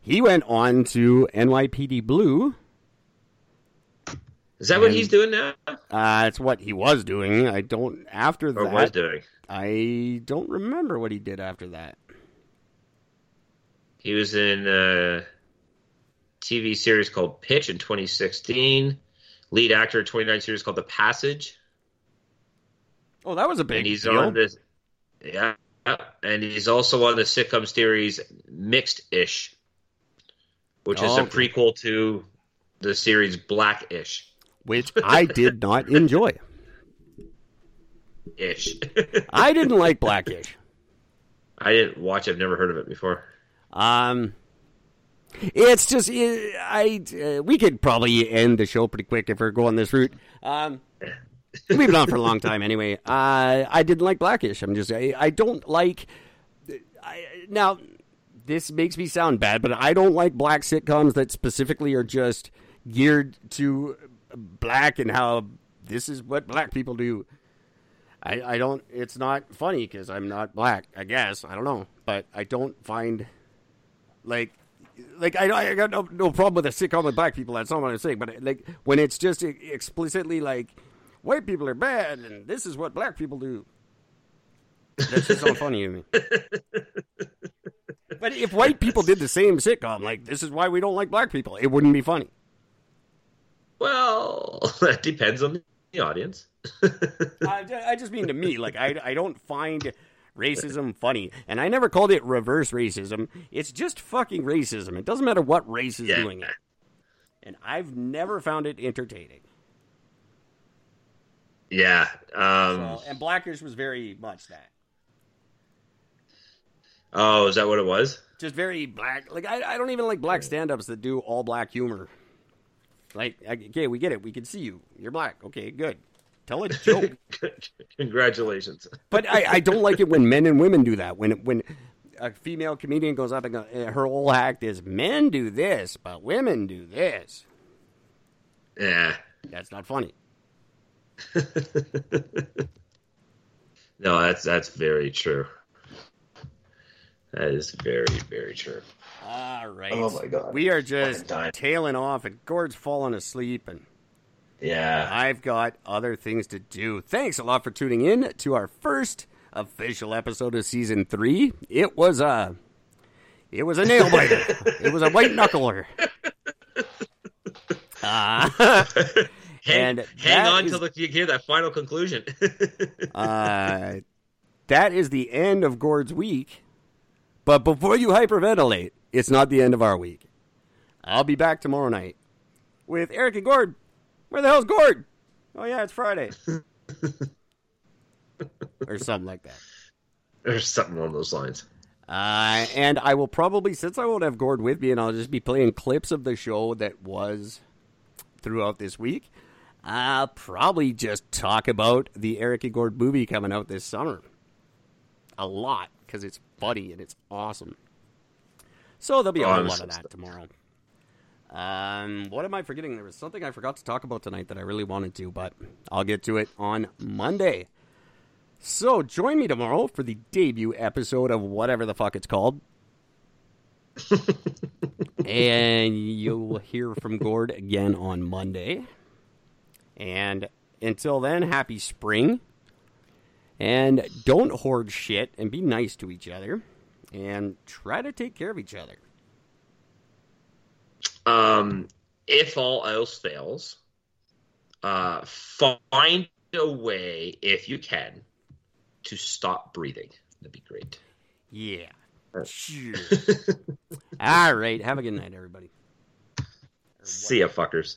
He went on to NYPD Blue. Is that what he's doing now? Uh, it's what he was doing. I don't. After Or that, was doing? I don't remember what he did after that. He was in a TV series called Pitch in 2016. Lead actor in 29 series called The Passage. Oh, that was a big and he's deal. on this yeah and he's also on the sitcom series mixed ish which is Oh, a okay. prequel to the series black ish which *laughs* I did not enjoy. ish *laughs* I didn't like Black Ish. i didn't watch i've never heard of it before Um, it's just eh, I. Uh, we could probably end the show pretty quick if we're going this route. Um, we've been on for a long time anyway. Uh, I didn't like Blackish. I'm just I, I don't like. I, now, this makes me sound bad, but I don't like black sitcoms that specifically are just geared to black and how this is what black people do. I, I don't. It's not funny because I'm not black. I guess I don't know, but I don't find like like I, I got no, no problem with a sitcom with black people. That's not what I'm saying. But like when it's just explicitly like white people are bad and this is what black people do. That's just not funny to me. *laughs* But if white people did the same sitcom, like this is why we don't like black people, it wouldn't be funny. well *laughs* that depends on the audience *laughs* I, I just mean to me, like I, I don't find racism funny, and I never called it reverse racism. It's just fucking racism. It doesn't matter what race is Yeah. doing it, and I've never found it entertaining. Yeah um So, and Blackish was very much that, oh is that what it was just very black. Like I, I don't even like black stand-ups that do all black humor. Like, okay, we get it. We can see you. You're black. Okay, good. Tell a joke. *laughs* congratulations But I, I don't like it when men and women do that. When when a female comedian goes up and go, eh, her whole act is men do this, but women do this. yeah That's not funny. *laughs* no that's that's very true that is very very true All right. Oh, my God. We are just tailing off, and Gord's falling asleep, and yeah I've got other things to do. Thanks a lot for tuning in to our first official episode of season three. It was a, it was a nail *laughs* biter. it was a white knuckler. *laughs* Uh, hang, And hang on is- till the, you hear that final conclusion *laughs* uh, that is the end of Gord's week. But before you hyperventilate, it's not the end of our week. I'll be back tomorrow night with Eric and Gord. Where the hell's Gord? Oh yeah, it's Friday. *laughs* or something like that. Or something along those lines. Uh, and I will probably, since I won't have Gord with me, and I'll just be playing clips of the show that was throughout this week, I'll probably just talk about the Eric and Gord movie coming out this summer. A lot, because it's funny and it's awesome. So there'll be a whole lot of that tomorrow. Um, what am I forgetting? There was something I forgot to talk about tonight that I really wanted to, but I'll get to it on Monday. So join me tomorrow for the debut episode of whatever the fuck it's called. *laughs* and you'll hear from Gord again on Monday. And until then, happy spring. And don't hoard shit and be nice to each other. and try to take care of each other. Um, if all else fails, uh, find a way, if you can, to stop breathing. That'd be great. Yeah. Sure. *laughs* All right. Have a good night, everybody. See ya, fuckers.